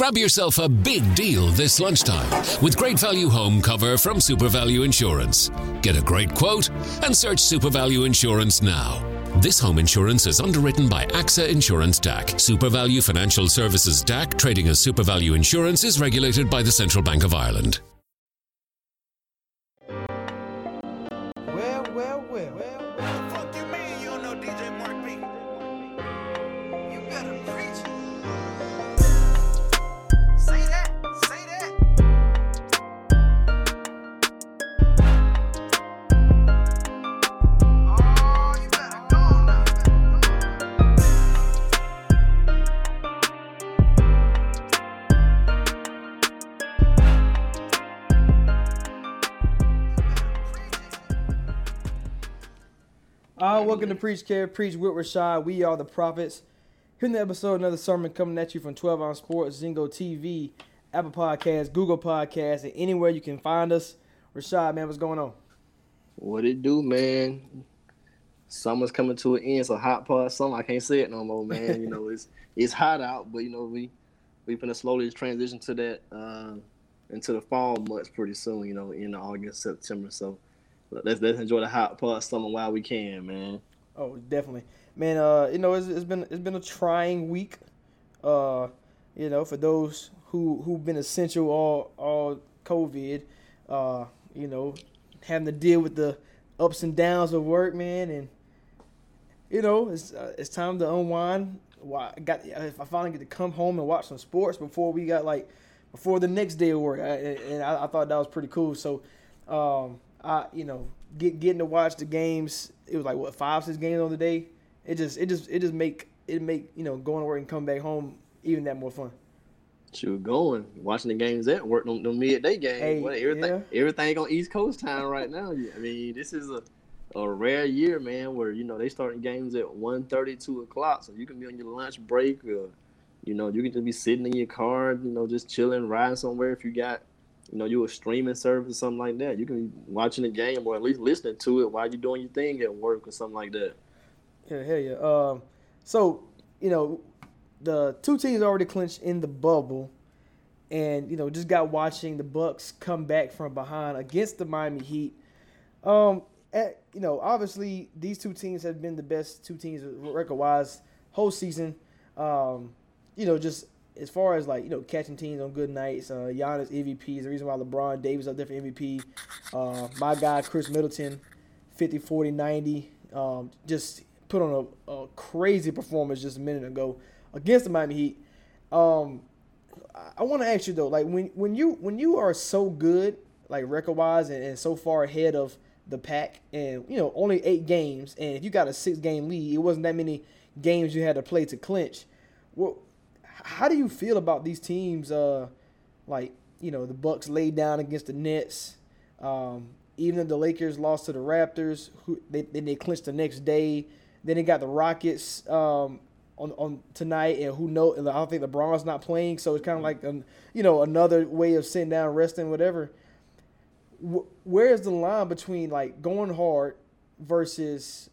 Grab yourself a big deal this lunchtime with great value home cover from SuperValu Insurance. Get a great quote and search SuperValu Insurance now. This home insurance is underwritten by AXA Insurance DAC. SuperValu Financial Services DAC, trading as SuperValu Insurance, is regulated by the Central Bank of Ireland. Welcome to Preach Care, Preach with Rashad. We are the prophets. Here in the episode, another sermon coming at you from 12 on Sports, Zingo TV, Apple Podcasts, Google Podcasts, and anywhere you can find us. Rashad, man, what's going on? What it do, man? Summer's coming to an end, so hot pot summer. I can't say it no more, man. you know, it's it's hot out, but you know we we finna slowly transition to that uh, into the fall months pretty soon. You know, in August, September. So let's let's enjoy the hot pot summer while we can, man. Oh, definitely, man. Uh, you know, it's, it's been it's been a trying week. Uh, you know, for those who who've been essential all all COVID. Uh, you know, having to deal with the ups and downs of work, man, and you know, it's uh, it's time to unwind. Why I got if I finally get to come home and watch some sports before we got like before the next day of work, I, and I, I thought that was pretty cool. So, um, I you know get getting to watch the games. It was like what five six games on the day. It just it just it just make it make you know going to work and come back home even that more fun. Shoot, going watching the games at work, them, them midday games. Hey, what, everything everything on East Coast time right now. I mean, this is a a rare year, man, where you know they starting games at 1.30, 2 o'clock, so you can be on your lunch break, or you know you can just be sitting in your car, you know, just chilling, riding somewhere. If you got, you know, you a streaming service or something like that, you can be watching the game or at least listening to it while you're doing your thing at work or something like that. Yeah, hell yeah. Um, so you know, the two teams already clinched in the bubble, and you know just got watching the Bucks come back from behind against the Miami Heat. Um, at, you know, obviously these two teams have been the best two teams record wise whole season. Um, you know, just as far as like you know catching teams on good nights. Uh, Giannis MVP is the reason why LeBron Davis up there for MVP. Uh, my guy Khris Middleton, 50, 40, 90. Um, just put on a, a crazy performance just a minute ago against the Miami Heat. Um, I, I want to ask you though, like when when you when you are so good, like record wise, and, and so far ahead of the pack, and you know only eight games, and if you got a six game lead, it wasn't that many games you had to play to clinch. Well, how do you feel about these teams? Uh, like you know the Bucks laid down against the Nets. Um, even if the Lakers lost to the Raptors, who they then they clinched the next day. Then they got the Rockets um, on on tonight, and who know? I don't think LeBron's not playing, so it's kind of like an, you know another way of sitting down, resting, whatever. Wh- Where is the line between like going hard versus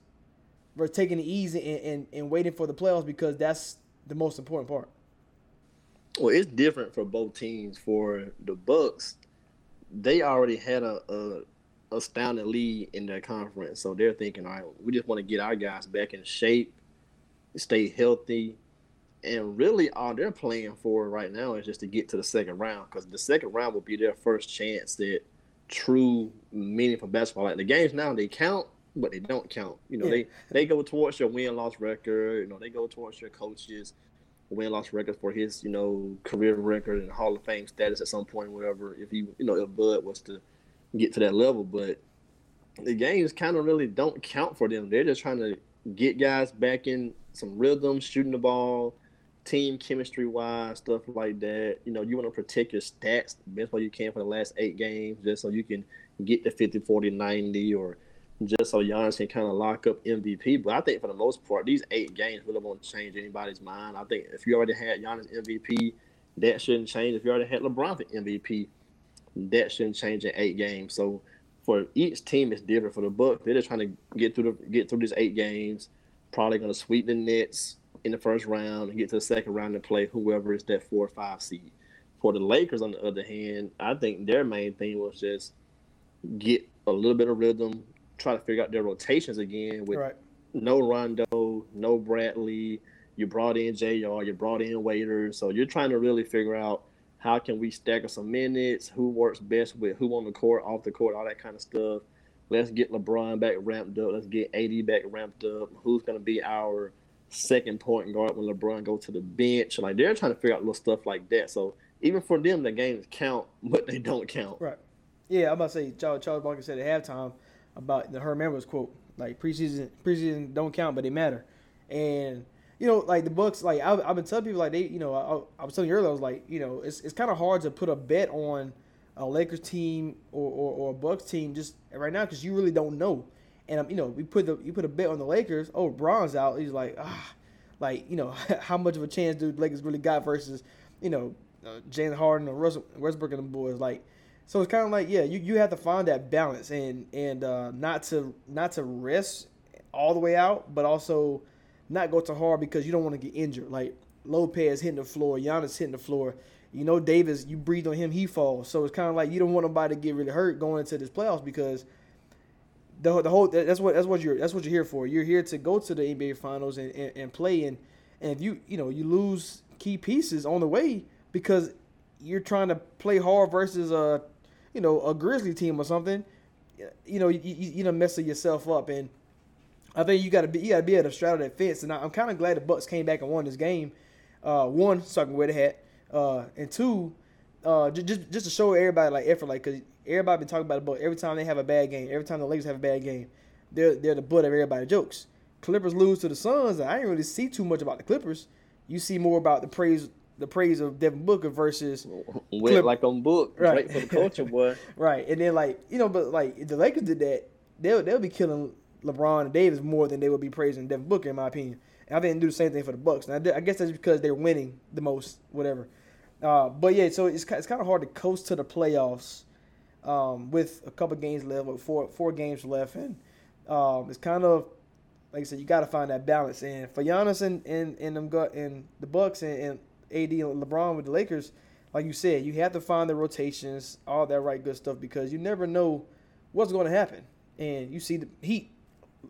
versus taking it easy and, and, and waiting for the playoffs because that's the most important part. Well, it's different for both teams. For the Bucks, they already had a, a astounding lead in their conference, so they're thinking, all right, we just want to get our guys back in shape, stay healthy, and really all they're playing for right now is just to get to the second round because the second round will be their first chance at true meaningful basketball. Like the games now, they count, but they don't count. You know, Yeah. they they go towards your win loss record. You know, they go towards your coaches win loss record for his, you know, career record and Hall of Fame status at some point, wherever if he you know, if Bud was to get to that level. But the games kind of really don't count for them. They're just trying to get guys back in some rhythm, shooting the ball, team chemistry wise, stuff like that. You know, you want to protect your stats the best way you can for the last eight games, just so you can get the 50, 40, 90, or just so Giannis can kind of lock up MVP. But I think for the most part, these eight games really won't change anybody's mind. I think if you already had Giannis MVP, that shouldn't change. If you already had LeBron for MVP, that shouldn't change in eight games. So for each team, it's different. For the Bucks, they're just trying to get through the get through these eight games. Probably going to sweep the Nets in the first round and get to the second round and play whoever is that four or five seed. For the Lakers, on the other hand, I think their main thing was just get a little bit of rhythm, try to figure out their rotations again with Right. no Rondo, no Bradley. You brought in JR, you brought in Waiters. So you're trying to really figure out how can we stagger some minutes, who works best with who on the court, off the court, all that kind of stuff. Let's get LeBron back ramped up. Let's get AD back ramped up. Who's going to be our second point guard when LeBron goes to the bench? Like they're trying to figure out little stuff like that. So even for them, the games count, but they don't count. Right. Yeah, I'm about to say Charles, Charles Barkley said at halftime about the Herm Edwards quote, like preseason preseason don't count, but they matter. And you know, like the Bucks, like I, I've been telling people, like they, you know, I, I was telling you earlier, I was like, you know, it's it's kind of hard to put a bet on a Lakers team or, or, or a Bucks team just right now because you really don't know. And um, you know, we put the you put a bet on the Lakers. Oh, Bron's out. He's like, ah, like you know, how much of a chance do Lakers really got versus, you know, uh, Jalen Harden or Russell Westbrook and the boys like. So it's kind of like yeah, you, you have to find that balance and and uh, not to not to rest all the way out, but also not go too hard because you don't want to get injured. Like Lopez hitting the floor, Giannis hitting the floor. You know Davis, you breathe on him, he falls. So it's kind of like you don't want nobody to get really hurt going into this playoffs because the the whole that's what that's what you're that's what you're here for. You're here to go to the NBA finals and, and, and play and and if you you know you lose key pieces on the way because you're trying to play hard versus a you know a Grizzly team or something, you know you you, you know messing yourself up and I think you got to be you got to be able to straddle that fence and I, I'm kind of glad the Bucks came back and won this game. Uh, one, so I can wear the hat, uh, and two, uh, just, just to show everybody like effort, like because everybody been talking about the Bucks every time they have a bad game, every time the Lakers have a bad game, they're they're the butt of everybody's jokes. Clippers lose to the Suns, I didn't really see too much about the Clippers. You see more about the praise the praise of Devin Booker versus Clip- like on book, Right. right for the culture, boy. right, and then like you know, but like if the Lakers did that, they'll they'll be killing LeBron and Davis more than they would be praising Devin Booker, in my opinion. And I didn't do the same thing for the Bucks. And I, I guess that's because they're winning the most, whatever. Uh, but yeah, so it's it's kind of hard to coast to the playoffs um, with a couple games left, with four four games left, and um, it's kind of like I said, you got to find that balance. And for Giannis and and and them and the Bucks and, and AD and LeBron with the Lakers, like you said, you have to find the rotations, all that right good stuff, because you never know what's going to happen. And you see the Heat,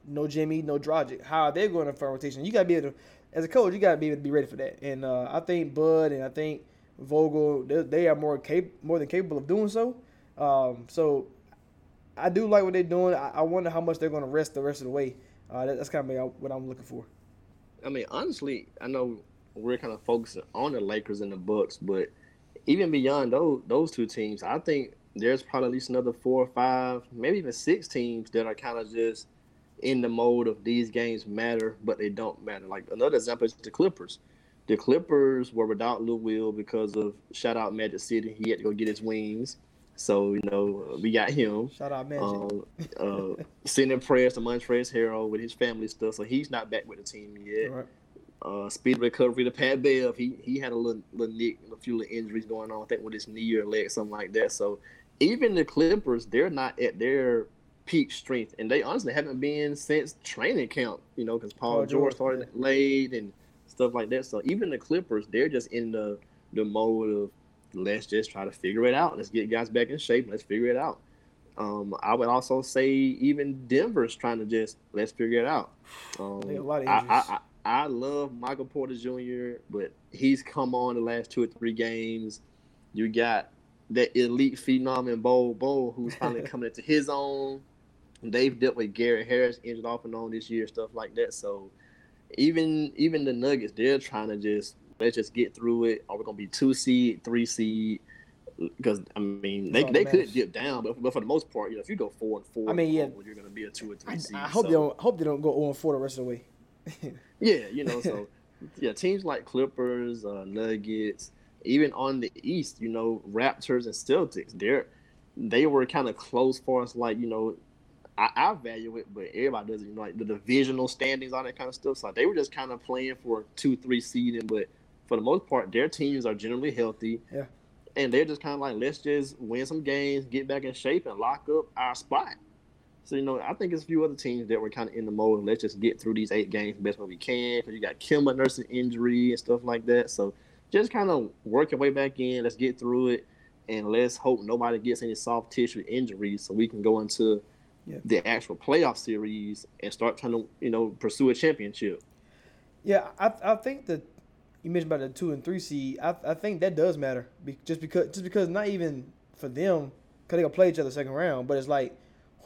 no Jimmy, no Dragic. How are they going to find rotation? You got to be able to, as a coach, you got to be able to be ready for that. And uh, I think Bud and I think Vogel, they, they are more cap- more than capable of doing so. Um, so I do like what they're doing. I, I wonder how much they're going to rest the rest of the way. Uh, that, that's kind of what I'm looking for. I mean, honestly, I know we're kind of focusing on the Lakers and the Bucks, but even beyond those those two teams, I think there's probably at least another four or five, maybe even six teams that are kind of just in the mode of these games matter, but they don't matter. Like another example is the Clippers. The Clippers were without Lou Will because of shout out Magic City. He had to go get his wings. So, you know, we got him. Shout out Magic. Um, uh, sending prayers to Montrezl Harrell with his family stuff. So he's not back with the team yet. Uh, speed recovery to Pat Bev. He he had a little little nick, a few little injuries going on. I think with his knee or leg, something like that. So even the Clippers, they're not at their peak strength, and they honestly haven't been since training camp. You know, because Paul George started late and stuff like that. So even the Clippers, they're just in the the mode of let's just try to figure it out. Let's get guys back in shape. Let's figure it out. Um, I would also say even Denver's trying to just let's figure it out. Um, They got a lot of I, injuries. I, I, love Michael Porter Jr., but he's come on the last two or three games. You got that elite phenom in Bol Bol, who's finally coming into his own. They've dealt with Gary Harris injured off and on this year, stuff like that. So even even the Nuggets, they're trying to just let's just get through it. Are we gonna be two seed, three seed? Because I mean, they, they could dip down, but, but for the most part, you know, if you go four and four, I mean, yeah. you're gonna be a two or three I, seed. I hope so. they don't hope they don't go 0 and 4 the rest of the way. Yeah, you know, so yeah, teams like Clippers, uh, Nuggets, even on the East, you know, Raptors and Celtics, they're they were kind of close for us. Like you know, I, I value it, but everybody doesn't. You know, like the divisional standings, all that kind of stuff. So they were just kind of playing for two, three seeding, but for the most part, their teams are generally healthy. Yeah. And they're just kind of like, let's just win some games, get back in shape, and lock up our spot. So you know, I think it's a few other teams that were kind of in the mode. Let's just get through these eight games the best way we can. Because you got Kemba nursing injury and stuff like that. So just kind of work your way back in. Let's get through it, and let's hope nobody gets any soft tissue injuries, so we can go into Yeah. the actual playoff series and start trying to you know pursue a championship. Yeah, I I think that you mentioned about the two and three seed. I I think that does matter, just because just because not even for them, because they gonna play each other second round, but it's like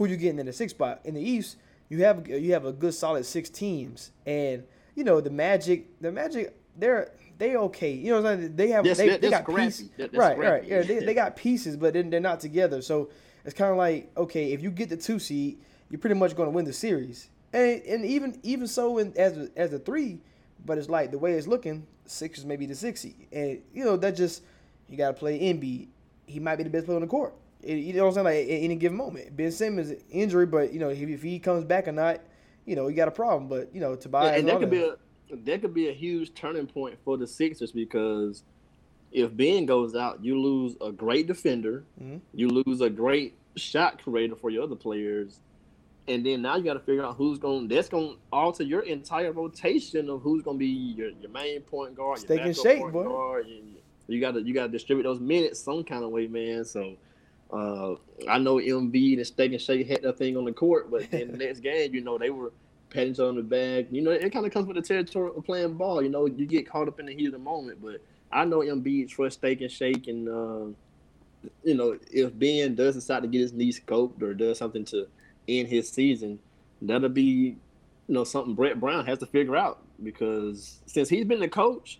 who you getting in the sixth spot in the East. You have you have a good solid six teams, and you know the Magic. The Magic, they're they okay. You know what I'm saying? They have Yes, they, that- they got pieces. That- right, right. scrappy. Yeah, they, they got pieces, but then they're not together. So it's kind of like okay, if you get the two seed, you're pretty much going to win the series. And and even even so, in as a, as a three, but it's like the way it's looking, six is maybe the six seed, and you know that just you got to play Embiid. He might be the best player on the court. It- you know what I'm saying? Like at any given moment, Ben Simmons injury, but you know if, if he comes back or not, you know you got a problem. But you know Tobias and that could be a that could be a huge turning point for the Sixers because if Ben goes out, you lose a great defender, Mhm. you lose a great shot creator for your other players, and then now you got to figure out who's going. That's going to alter your entire rotation of who's going to be your, your main point guard, Steak your backup shake, point boy. guard. You got to you got to distribute those minutes some kind of way, man. So. Uh, I know Embiid and Steak and Shake had that thing on the court, but in the next game, you know, they were patting on the back. You know, it kind of comes with the territory of playing ball. You know, you get caught up in the heat of the moment. But I know Embiid trusts Steak and Shake, and uh, you know, if Ben does decide to get his knee scoped or does something to end his season, that'll be, you know, something Brett Brown has to figure out because since he's been the coach,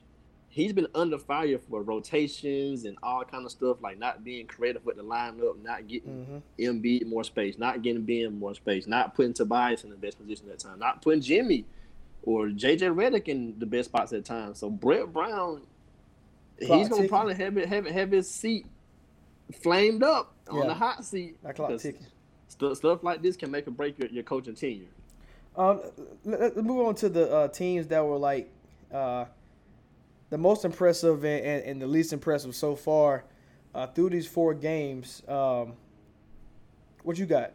he's been under fire for rotations and all kind of stuff, like not being creative with the lineup, not getting Mhm. Embiid more space, not getting Ben more space, not putting Tobias in the best position at that time, not putting Jimmy or JJ Redick in the best spots at time. So Brett Brown, Clock he's gonna ticking. probably have it, have, it, have his seat flamed up on the hot seat. That clock ticking. Stuff, stuff like this can make or break your, your coaching tenure. Um, let, let's move on to the uh, teams that were like uh, the most impressive and, and, and the least impressive so far uh, through these four games. Um, what you got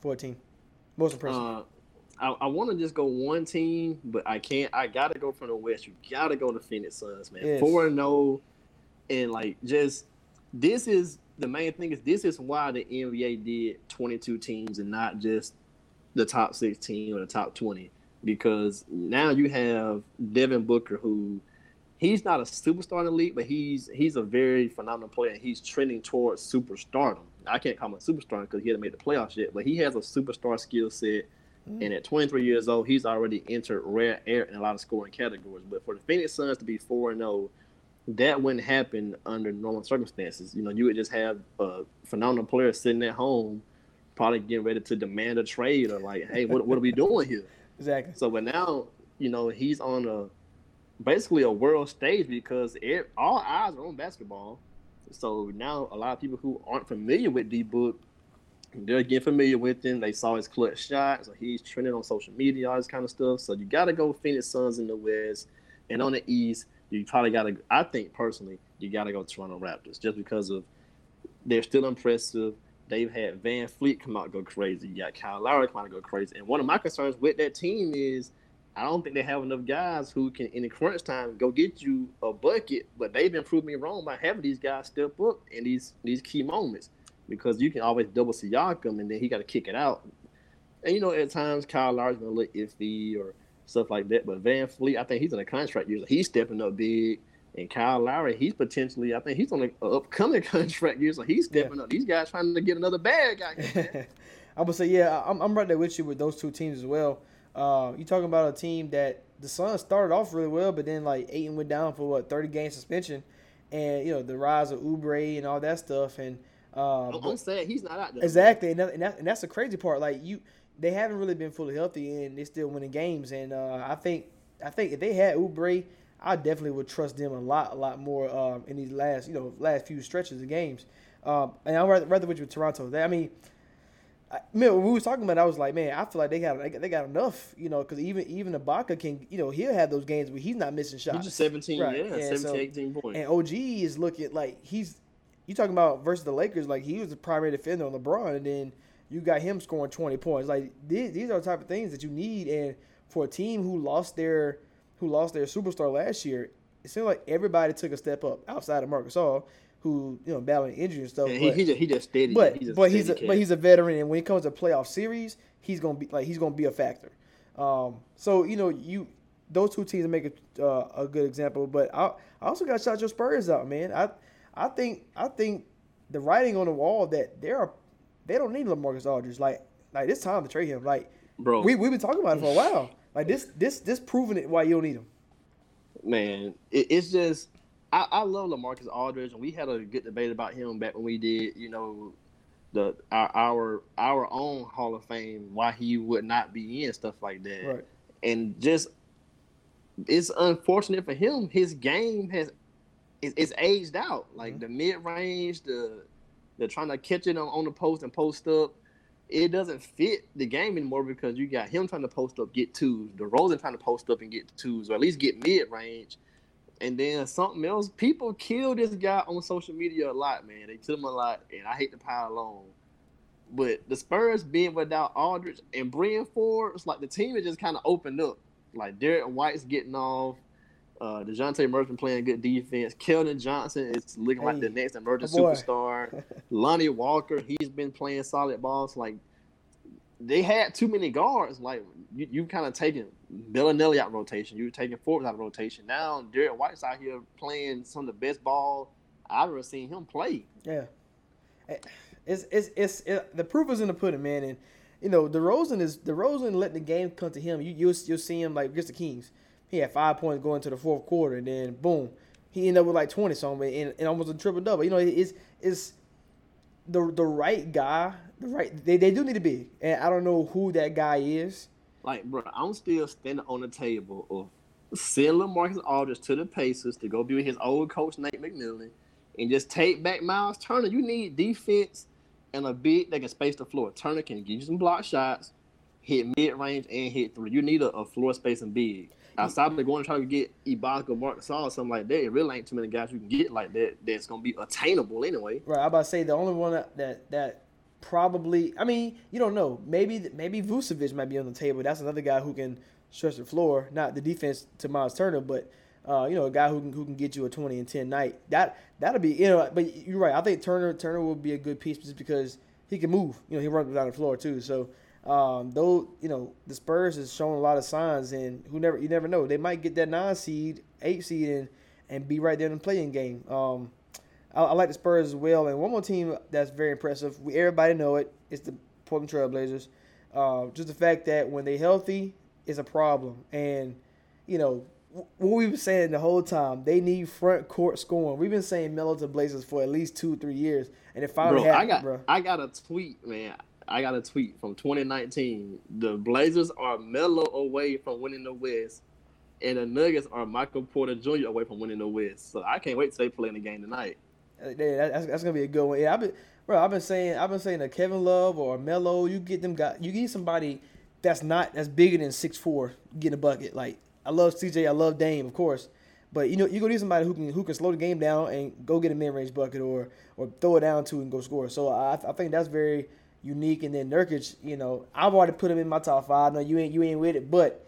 for a team? Most impressive. Uh, I, I want to just go one team, but I can't. I gotta go from the West. You gotta go to Phoenix Suns, man. Four and zero, and like just this is the main thing is this is why the NBA did twenty two teams and not just the top sixteen or the top twenty because now you have Devin Booker who. He's not a superstar in the league, but he's he's a very phenomenal player. and He's trending towards superstardom. I can't call him a superstar because he hasn't made the playoffs yet, but he has a superstar skill set. Mm-hmm. And at 23 years old, he's already entered rare air in a lot of scoring categories. But for the Phoenix Suns to be 4 0, that wouldn't happen under normal circumstances. You know, you would just have a phenomenal player sitting at home, probably getting ready to demand a trade or like, hey, what, what are we doing here? exactly. So, but now, you know, he's on a basically a world stage because it, all eyes are on basketball. So now a lot of people who aren't familiar with D Book, they're getting familiar with him. They saw his clutch shot, so he's trending on social media, all this kind of stuff. So you got to go Phoenix Suns in the West, and on the East, you probably got to. I think personally, you got to go Toronto Raptors just because of they're still impressive. They've had VanVleet come out go crazy. You got Kyle Lowry come out go crazy. And one of my concerns with that team is I don't think they have enough guys who can, in the crunch time, go get you a bucket. But they've been proving me wrong by having these guys step up in these these key moments because you can always double Siakam and then he got to kick it out. And you know, at times Kyle Lowry's gonna look iffy or stuff like that. But VanVleet, I think he's in a contract year. So he's stepping up big. And Kyle Lowry, he's potentially, I think he's on an upcoming contract year, so he's stepping up. These guys trying to get another bag out here. I would say, yeah, I'm, I'm right there with you with those two teams as well. Uh, you talking about a team that the Suns started off really well, but then like Ayton went down for what 30 game suspension, and you know the rise of Oubre and all that stuff, and uh, I'm, but- sad he's not out there. Exactly, and, that, and, that, and that's the crazy part. Like you, they haven't really been fully healthy, and they're still winning games. And uh, I think, I think if they had Oubre, I definitely would trust them a lot, a lot more um, in these last, you know, last few stretches of games. Um, and I'm rather, rather with you with Toronto. They, I mean, I, man, when we was talking about, it, I was like, man, I feel like they got, they got, they got enough, you know, because even even Ibaka can, you know, he'll have those games where he's not missing shots. He's just 17, Right, yeah, yeah, 17, so- 18 points. And OG is looking like he's you talking about versus the Lakers, like he was the primary defender on LeBron, and then you got him scoring 20 points. Like these, these are the type of things that you need. And for a team who lost their who lost their superstar last year, it seemed like everybody took a step up outside of Marcus Gasol, who you know battling injury and stuff. He, but, he just he just steady. but he just but he's a, but he's a veteran, and when it comes to playoff series, he's gonna be like he's gonna be a factor. Um, so you know you those two teams make a, uh, a good example. But I I also got to shout your Spurs out, man. I I think I think the writing on the wall that they are they don't need LaMarcus Aldridge. Like like it's time to trade him. Like bro. we we've been talking about it for a while. Like this this this proving it why you don't need him. man, it, it's just I, I love Lamarcus Aldridge, and we had a good debate about him back when we did, you know, the our our, our own Hall of Fame, why he would not be in stuff like that, Right. and just it's unfortunate for him. His game has is it's aged out. Like Mhm. the mid range, the the trying to catch it on, on the post and post up. It doesn't fit the game anymore because you got him trying to post up, get twos. the DeRozan trying to post up and get twos, or at least get mid range. And then something else, people kill this guy on social media a lot, man. They kill him a lot, and I hate to pile on. But the Spurs being without Aldridge and Bryn Forbes, it's like the team is just kind of opened up. Like Derrick White's getting off. Uh, DeJounte Murray playing good defense. Keldon Johnson is looking like the next emerging superstar. Lonnie Walker, he's been playing solid balls. Like they had too many guards. Like you, you kind of taking Belinelli out of rotation. You were taking Forbes out of rotation. Now Derrick White's out here playing some of the best ball I've ever seen him play. Yeah, Eh, it's it's it's it, the proof is in the pudding, man. And you know, DeRozan is DeRozan letting the game come to him. You you'll, you'll see him like against the Kings. He had five points going to the fourth quarter, and then boom, he ended up with like twenty something and, and almost a triple double. You know, it's it's the the right guy. The right they, they do need to be. and I don't know who that guy is. Like, bro, I'm still standing on the table of sending Marcus Aldridge to the Pacers to go be with his old coach Nate McMillan, and just take back Miles Turner. You need defense and a big that can space the floor. Turner can give you some block shots, hit mid range, and hit three. You need a, a floor spacing big. Outside of going to try to get Ibaka, Mark or something like that, it really ain't too many guys you can get like that that's gonna be attainable anyway. Right, I'm about to say the only one that that, that probably. I mean, you don't know. Maybe maybe Vucevic might be on the table. That's another guy who can stretch the floor. Not the defense to Miles Turner, but uh, you know, a guy who can who can get you a 20 and 10 night. That that'll be you know. But you're right. I think Turner Turner will be a good piece just because he can move. You know, he runs down the floor too. So. Um, though you know the Spurs is showing a lot of signs, and who never you never know they might get that nine seed, eight seed, and and be right there in the play-in game. Um, I, I like the Spurs as well. And one more team that's very impressive. We everybody know it. It's the Portland Trailblazers. Uh, just the fact that when they're healthy is a problem, and you know what we've been saying the whole time. They need front court scoring. We've been saying Melo to Blazers for at least two, three years, and it finally Bro, I happened, got bro. I got a tweet, man. I got a tweet from 2019. The Blazers are Melo away from winning the West, and the Nuggets are Michael Porter Jr. away from winning the West. So I can't wait till they play in the game tonight. Uh, yeah, that's, that's gonna be a good one. Yeah, I've been, bro. I've been saying, I've been saying that Kevin Love or Melo, you get them guys, you get somebody that's not that's bigger than six four, get a bucket. Like I love CJ, I love Dame, of course, but you know you gonna need somebody who can who can slow the game down and go get a mid range bucket or or throw it down to and go score. So I, I think that's very unique. And then Nurkic, you know, I've already put him in my top five. No, you ain't you ain't with it, but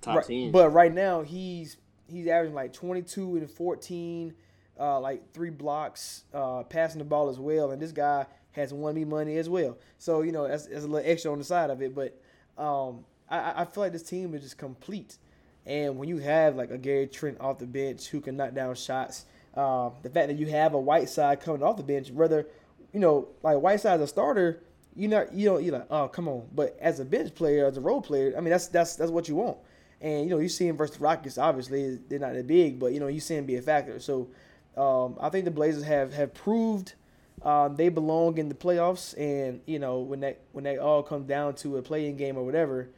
Top right, 10. But right now he's he's averaging like 22 and 14, uh, like three blocks, uh, passing the ball as well. And this guy has won me money as well. So you know that's, that's a little extra on the side of it. But um, I, I feel like this team is just complete. And when you have like a Gary Trent off the bench who can knock down shots, um, the fact that you have a Whiteside coming off the bench, whether you know like Whiteside as a starter, you know you know you're like oh come on, but as a bench player, as a role player, I mean that's that's that's what you want. And you know you see him versus the Rockets, obviously they're not that big, but you know you see him be a factor. So um, I think the Blazers have have proved um, they belong in the playoffs, and you know when that when they all come down to a play-in game or whatever,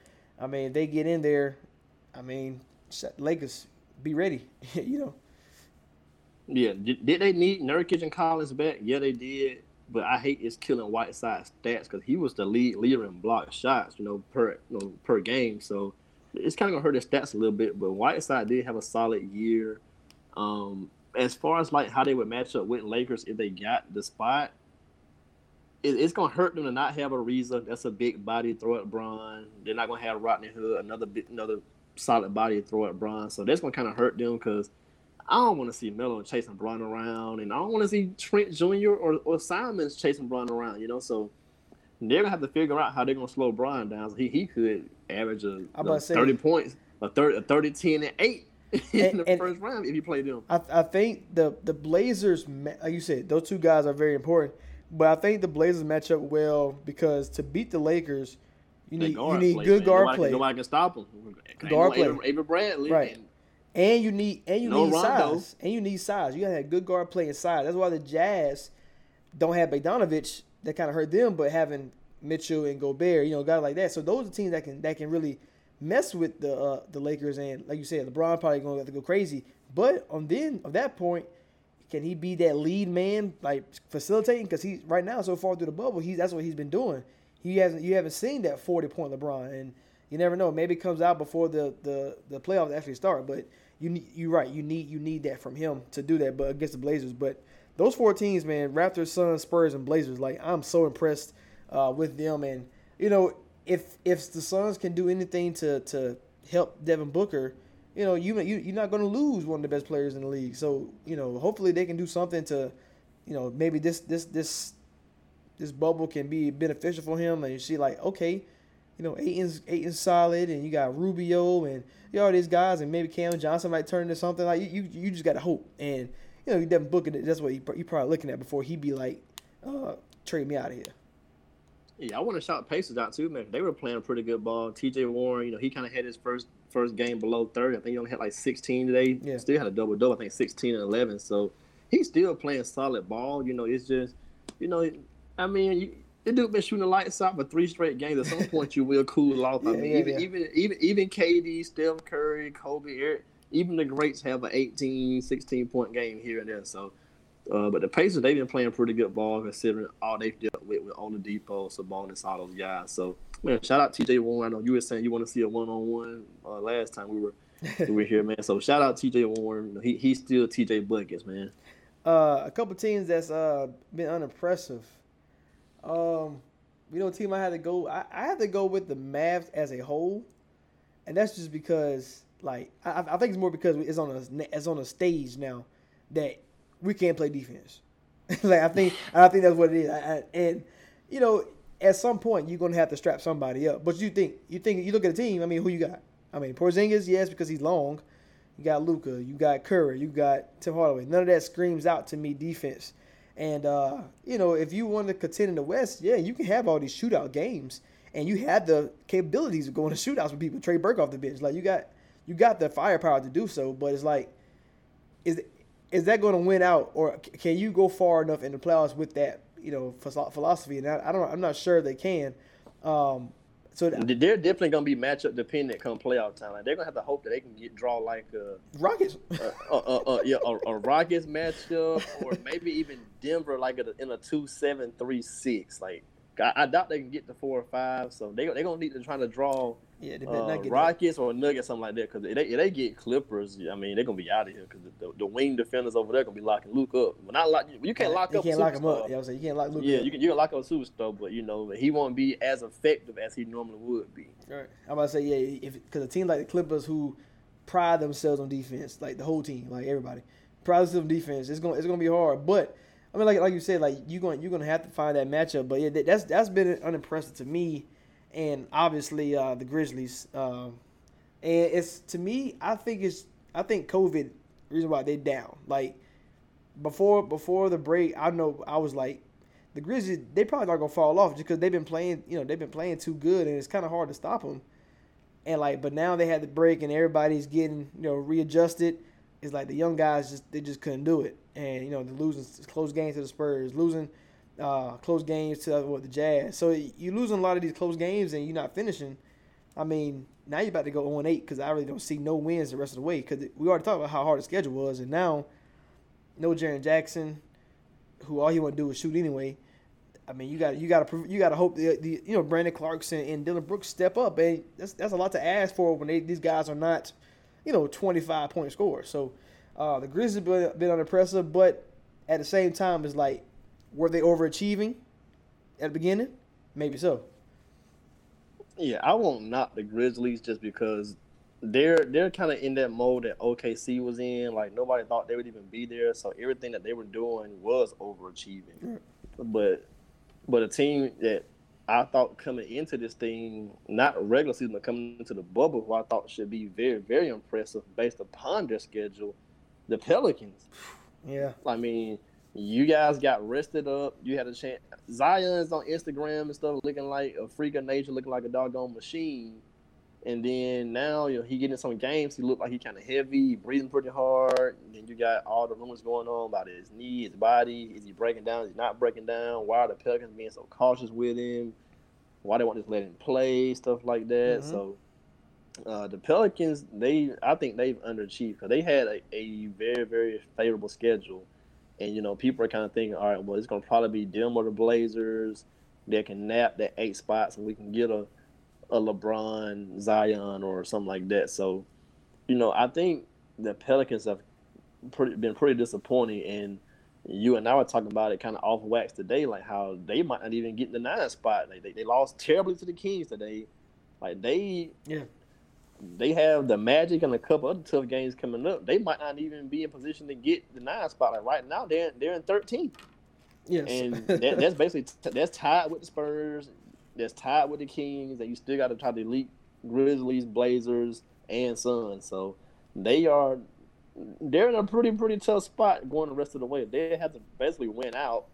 I mean they get in there, I mean Lakers be ready, you know. Yeah, did, did they need Nurkic and Collins back? Yeah, they did. But I hate it's killing Whiteside's stats because he was the lead leader in block shots, you know, per you know, per game. So it's kind of gonna hurt his stats a little bit. But Whiteside did have a solid year. Um, as far as like how they would match up with Lakers if they got the spot, it, it's gonna hurt them to not have Ariza. That's a big body throw at Bron. They're not gonna have Rodney Hood, another another solid body throw at Bron. So that's gonna kind of hurt them because I don't want to see Melo chasing Bron around, and I don't want to see Trent Jr. or or Simons chasing Bron around. You know, so they're gonna have to figure out how they're gonna slow Bron down. So he he could average a, I'm about to say- thirty points, a 30, a 30, 10, and eight in And- the and- first round if you play them. I, I think the the Blazers, like you said, those two guys are very important. But I think the Blazers match up well because to beat the Lakers, you need you need play, good man. guard nobody, play, Nobody can stop them. Guard play. Avery Bradley, Right. And you need and you No need Rondo. size, and you need size. You gotta have good guard play and size. That's why the Jazz don't have Bogdanovic. That kind of hurt them, but having Mitchell and Gobert, you know, guys like that. So those are teams that can that can really mess with the uh, the Lakers. And like you said, LeBron probably going to have to go crazy. But on then of that point, can he be that lead man, like facilitating? Because he's right now so far through the bubble, he's that's what he's been doing. He hasn't you haven't seen that forty point LeBron, and you never know. Maybe it comes out before the the the playoffs actually start. But you need you're right. You need you need that from him to do that. But against the Blazers, but those four teams, man, Raptors, Suns, Spurs, and Blazers. Like I'm so impressed uh, with them, and you know if if the Suns can do anything to to help Devin Booker, you know you, you you're not going to lose one of the best players in the league. So you know hopefully they can do something to, you know maybe this this this this bubble can be beneficial for him, and you see like okay. You know, Ayton's, Ayton's solid, and you got Rubio, and you know, all these guys, and maybe Cam Johnson might turn into something. Like you, you, you just got to hope, and you know, Devin Booker. That's what he probably looking at before he'd be like, uh, trade me out of here. Yeah, I want to shout Pacers out too, man. They were playing a pretty good ball. T.J. Warren, you know, he kind of had his first first game below thirty. I think he only had like sixteen today. Yeah. Still had a double double. I think sixteen and eleven. So he's still playing solid ball. You know, it's just, you know, I mean, you, the dude been shooting the lights out for three straight games. At some point, you will cool off. I Yeah, mean, yeah, even yeah. even even even KD, Steph Curry, Kobe, Eric, even the greats have an 18, 16 point game here and there. So. Uh, but the Pacers, they've been playing pretty good ball considering all they've dealt with with Oladipo, Sabonis, all those guys. So, man, shout out TJ Warren. I know you were saying you want to see a one on one last time we were we were here, man. So shout out TJ Warren. He he's still TJ buckets, man. Uh, a couple teams that's uh been unimpressive. Um, you know, team I had to go. I, I had to go with the Mavs as a whole, and that's just because, like, I, I think it's more because it's on a it's on a stage now that we can't play defense. like I think I think that's what it is. I, I, and you know, at some point you're gonna have to strap somebody up. But you think you think you look at the team. I mean, who you got? I mean, Porzingis, yes, because he's long. You got Luka, you got Curry, you got Tim Hardaway. None of that screams out to me defense. And uh, you know, if you want to contend in the West, yeah, you can have all these shootout games, and you have the capabilities of going to shootouts with people. Trey Burke off the bench, like you got you got the firepower to do so. But it's like, is is that going to win out, or can you go far enough in the playoffs with that you know philosophy? And I, I don't, I'm not sure they can. Um, so th- They're definitely gonna be matchup dependent come playoff time. Like, they're gonna have to hope that they can get draw like a Rockets, uh, uh, uh, uh, yeah, a, a Rockets matchup, or maybe even Denver like a, in a two seven three six. Like I, I doubt they can get to four or five, so they they gonna need to try to draw yeah, they better uh, not get that. Rockets or Nuggets something like that. Because if they, if they get Clippers, I mean they're gonna be out of here because the, the wing defenders over there gonna be locking Luke up. Well, not lock you can't lock you up. can't a lock him up. Yeah, I'm saying you can't lock Luka Yeah, up. you can you can lock up a superstar, but you know he won't be as effective as he normally would be. Right. I'm about to say yeah, if because a team like the Clippers who pride themselves on defense, like the whole team, like everybody, pride themselves on defense. It's gonna it's gonna be hard, but I mean like like you said, like you going you're gonna have to find that matchup. But yeah, that- that's that's been unimpressive to me, and obviously uh, the Grizzlies. Um, and it's to me, I think it's I think COVID reason why they down. Like before before the break, I know I was like the Grizzlies, they probably not gonna fall off just because they've been playing, you know, they've been playing too good, and it's kind of hard to stop them. And like, but now they had the break, and everybody's getting, you know, readjusted. It's like the young guys just they just couldn't do it, and you know, the losing close games to the Spurs, losing uh, close games to what the Jazz. So you're losing a lot of these close games, and you're not finishing. I mean, now you're about to go 0 8 because I really don't see no wins the rest of the way because we already talked about how hard the schedule was, and now no Jaren Jackson, who all he want to do is shoot anyway. I mean, you got you got to you got to hope the, the you know Brandon Clarkson and Dillon Brooks step up, and that's that's a lot to ask for when they, these guys are not, you know, twenty five point scorers. So uh, the Grizzlies been been unimpressive, but at the same time, it's like were they overachieving? at the beginning, maybe so. Yeah, I won't knock the Grizzlies just because they're they're kind of in that mode that OKC was in. Like nobody thought they would even be there, so everything that they were doing was overachieving. But but a team that I thought coming into this thing, not regular season, but coming into the bubble, who I thought should be very very impressive based upon their schedule, the Pelicans. Yeah. I mean, you guys got rested up. You had a chance. Zion's on Instagram and stuff, looking like a freak of nature, looking like a doggone machine. And then now, you know, he getting some games. He looked like he kind of heavy, breathing pretty hard. And then you got all the rumors going on about his knee, his body. Is he breaking down? Is he not breaking down? Why are the Pelicans being so cautious with him? Why they want to just let him play? Stuff like that. Mhm. So uh, the Pelicans, they I think they've underachieved because they had a, a very very favorable schedule, and you know people are kind of thinking, all right, well it's gonna probably be them or the Blazers that can nap that eight spots, and we can get a a LeBron, Zion, or something like that. So, you know, I think the Pelicans have pretty been pretty disappointing, and you and I were talking about it kind of off wax today, like how they might not even get the nine spot. Like they, they lost terribly to the Kings today. Like they Yeah. They have the Magic and a couple other tough games coming up. They might not even be in position to get the nine spot. Like right now, they're they're in 13th, Yes. and that, that's basically that's tied with the Spurs. That's tied with the Kings. That you still got to try to elite Grizzlies, Blazers, and Suns. So they are they're in a pretty pretty tough spot going the rest of the way. They have to basically win out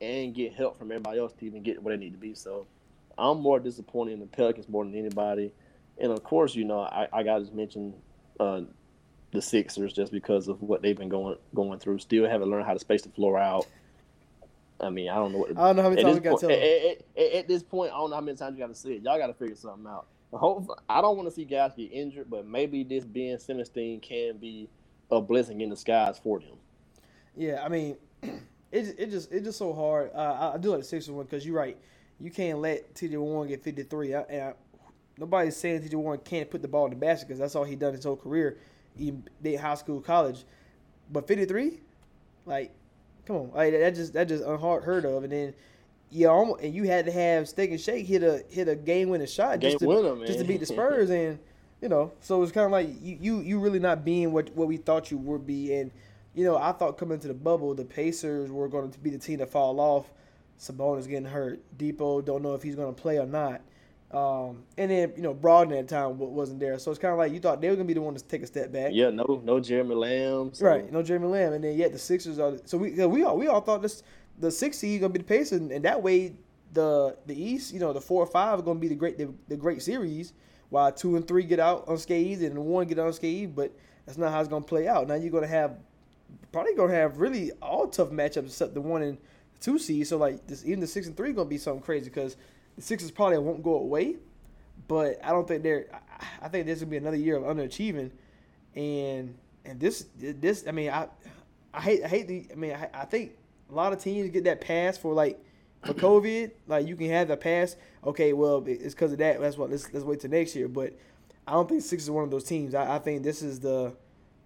and get help from everybody else to even get where they need to be. So I'm more disappointed in the Pelicans more than anybody. And of course, you know, I, I got to mention uh, the Sixers just because of what they've been going going through. Still haven't learned how to space the floor out. I mean, I don't know what. I don't know how many times we got to tell at, them. at- at- at this point, I don't know how many times you got to see it. Y'all got to figure something out. I don't want to see guys get injured, but maybe this Ben Simmons thing can be a blessing in disguise for them. Yeah, I mean, it it just it's just so hard. Uh, I, do like the Sixers one because you're right. You can't let TJ Warren get 53. I, and I, nobody's saying TJ Warren can't put the ball in the basket because that's all he done his whole career, even high school, college. But 53, like, come on, like, that just that just unheard of. And then you almost, and you had to have Steak and Shake hit a hit a game winning shot Game just to winner, just to beat the Spurs and. You know, so it's kind of like you, you, you really not being what, what we thought you would be, and you know, I thought coming into the bubble, the Pacers were going to be the team to fall off. Sabonis getting hurt. Dipo don't know if he's going to play or not. Um, and then you know, Brogdon at the time wasn't there, so it's kind of like you thought they were going to be the one to take a step back. Yeah, no, no Jeremy Lamb. so- Right, no Jeremy Lamb, and then yet the Sixers are. So we we all we all thought this the six seed gonna be the Pacers, and, and that way the the East, you know, the four or five are gonna be the great the, the great series, while two and three get out unscathed and one get unscathed. But that's not how it's gonna play out. Now you're gonna have probably gonna have really all tough matchups except the one and two seed. So like this, even the six and three gonna be something crazy because the Sixers probably won't go away, but I don't think they're. I, think this will be another year of underachieving, and and this this I mean I I hate I hate the I mean I, I think a lot of teams get that pass for like for COVID like you can have the pass. Okay well it's because of that. That's what let's let's wait till next year. But I don't think Six is one of those teams. I, I think this is the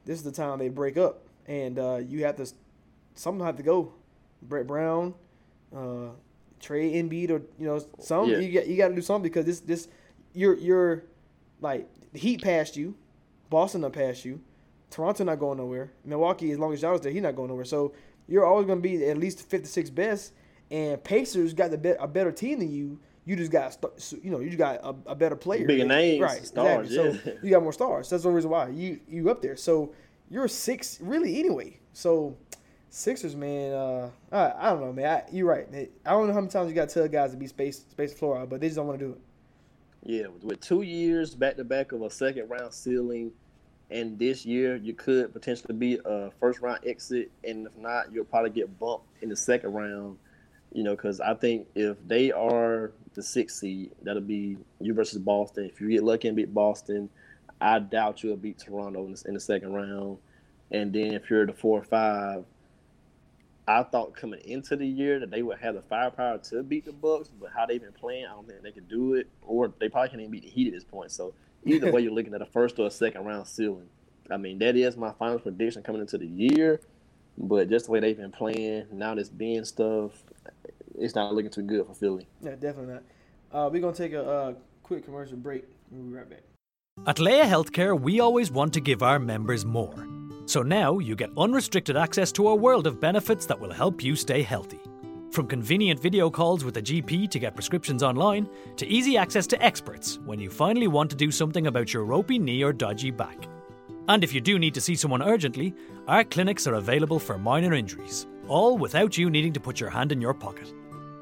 this is the time they break up. And uh, you have to someone have to go. Brett Brown uh, Trey Embiid or you know some Yeah. you got you got to do something because this this you're you're like Heat passed you Boston not passed you Toronto not going nowhere. Milwaukee, as long as y'all there, he not going nowhere. So you're always going to be at least 56 best. And Pacers got the be- a better team than you. You just got st- you know you just got a, a better player. Bigger names, right? stars, exactly. yeah. So you got more stars. That's the reason why you you up there. So you're six really anyway. So Sixers, man. Uh, I, I don't know, man. I, you're right. I don't know how many times you got to tell guys to be space space floor but they just don't want to do it. Yeah, with, with two years back to back of a second round ceiling, and this year you could potentially be a first round exit, and if not, you'll probably get bumped in the second round. You know, because I think if they are the sixth seed, that'll be you versus Boston. If you get lucky and beat Boston, I doubt you'll beat Toronto in the, in the second round. And then if you're the four or five, I thought coming into the year that they would have the firepower to beat the Bucks, but how they've been playing, I don't think they could do it, or they probably can't even beat the Heat at this point. So either way, you're looking at a first or a second round ceiling. I mean, that is my final prediction coming into the year, but just the way they've been playing now, this being stuff, it's not looking too good for Philly. Yeah, definitely not. Uh, we're gonna take a uh, quick commercial break. We'll be right back. At Laya Healthcare, we always want to give our members more. So now you get unrestricted access to a world of benefits that will help you stay healthy. From convenient video calls with a GP to get prescriptions online, to easy access to experts when you finally want to do something about your ropey knee or dodgy back. And if you do need to see someone urgently, our clinics are available for minor injuries, all without you needing to put your hand in your pocket.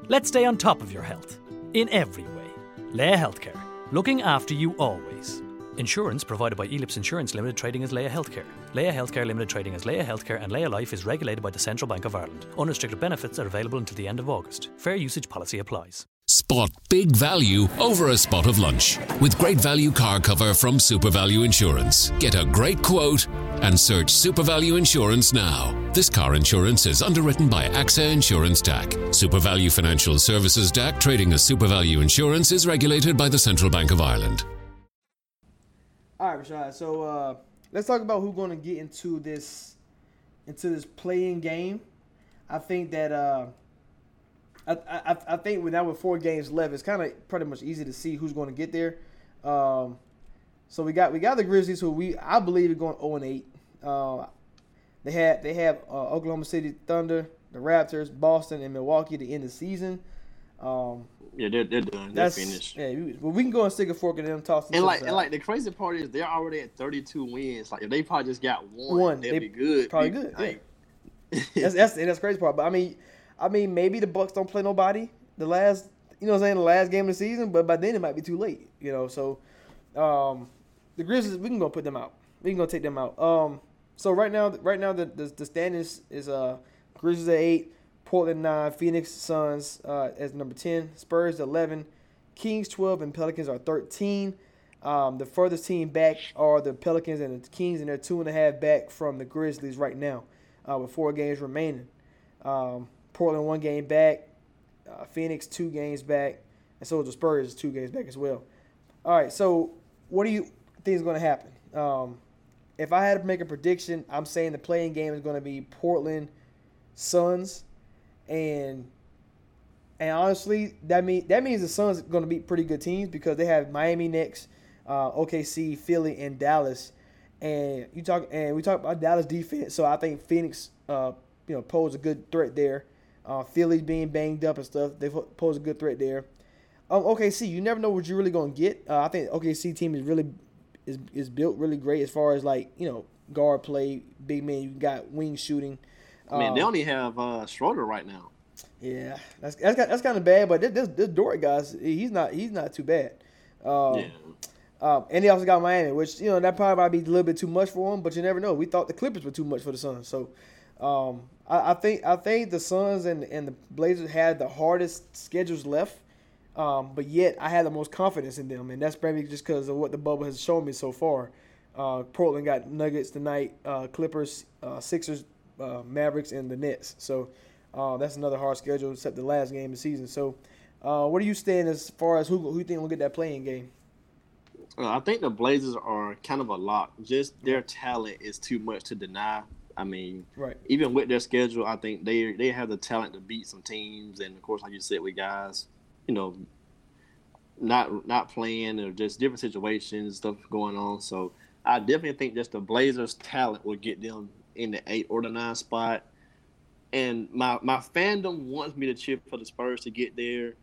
Let's stay on top of your health, in every way. Laya Healthcare, looking after you always. Insurance provided by Elips Insurance Limited trading as Laya Healthcare. Laya Healthcare Limited trading as Laya Healthcare and Laya Life is regulated by the Central Bank of Ireland. Unrestricted benefits are available until the end of August. Fair usage policy applies. Spot big value over a spot of lunch with great value car cover from SuperValu Insurance. Get a great quote and search SuperValu Insurance now. This car insurance is underwritten by AXA Insurance DAC. SuperValu Financial Services DAC trading as SuperValu Insurance is regulated by the Central Bank of Ireland. All right, Rashad. So uh, let's talk about who's going to get into this into this play-in game. I think that uh, I, I I think with now with four games left, it's kind of pretty much easy to see who's going to get there. Um, so we got we got the Grizzlies, who we I believe are going 0 and 8. Uh, they had they have uh, Oklahoma City Thunder, the Raptors, Boston, and Milwaukee to end the season. Um, Yeah, they're they're done. They're finished. yeah. we- Well, we can go and stick a fork in them, toss them. And like, the and like the crazy part is they're already at 32 wins. Like if they probably just got one, One, they'd they be good. probably Be- good, yeah. that's that's and that's crazy part. But I mean, I mean, maybe the Bucks don't play nobody the last, you know, what I'm saying the last game of the season. But by then it might be too late, you know. So, um, the Grizzlies, we can go put them out. We can go take them out. Um, so right now, right now the the, the standings is uh Grizzlies at eight, Portland nine, Phoenix Suns uh, as number ten, Spurs eleven, Kings twelve, and Pelicans are thirteen. Um, the furthest team back are the Pelicans and the Kings, and they're two and a half back from the Grizzlies right now, uh, with four games remaining. Um, Portland one game back, uh, Phoenix two games back, and so the Spurs is two games back as well. All right, so what do you think is going to happen? Um, if I had to make a prediction, I'm saying the play-in game is going to be Portland Suns, and and honestly, that mean that means the Suns are going to be pretty good teams because they have Miami next, uh, OKC, Philly, and Dallas. And you talk and we talk about Dallas defense, so I think Phoenix, uh, you know, pose a good threat there. Uh, Philly's being banged up and stuff, they pose a good threat there. Um, OKC, you never know what you're really going to get. Uh, I think OKC team is really is is built really great as far as like you know guard play, big man. You got wing shooting. I mean, they Um, only have uh, Schroeder right now. yeah, that's that's, that's kind of bad. But this this, this Dort guys, he's not he's not too bad. Um, yeah. um, and they also got Miami, which you know that probably might be a little bit too much for him. But you never know. We thought the Clippers were too much for the Suns, so um, I, I think I think the Suns and and the Blazers had the hardest schedules left. Um, but yet I had the most confidence in them, and that's probably just because of what the bubble has shown me so far. Uh, Portland got Nuggets tonight, uh, Clippers, uh, Sixers, uh, Mavericks, and the Nets. So uh, that's another hard schedule, except the last game of the season. So, uh, where do you stand as far as who who you think will get that play-in game? Uh, I think the Blazers are kind of a lock. Just their talent is too much to deny. I mean, Right. even with their schedule, I think they they have the talent to beat some teams. And of course, like you said, with guys, you know, not not playing or just different situations, stuff going on. So I definitely think just the Blazers' talent will get them in the eight or the nine spot. And my my fandom wants me to chip for the Spurs to get there.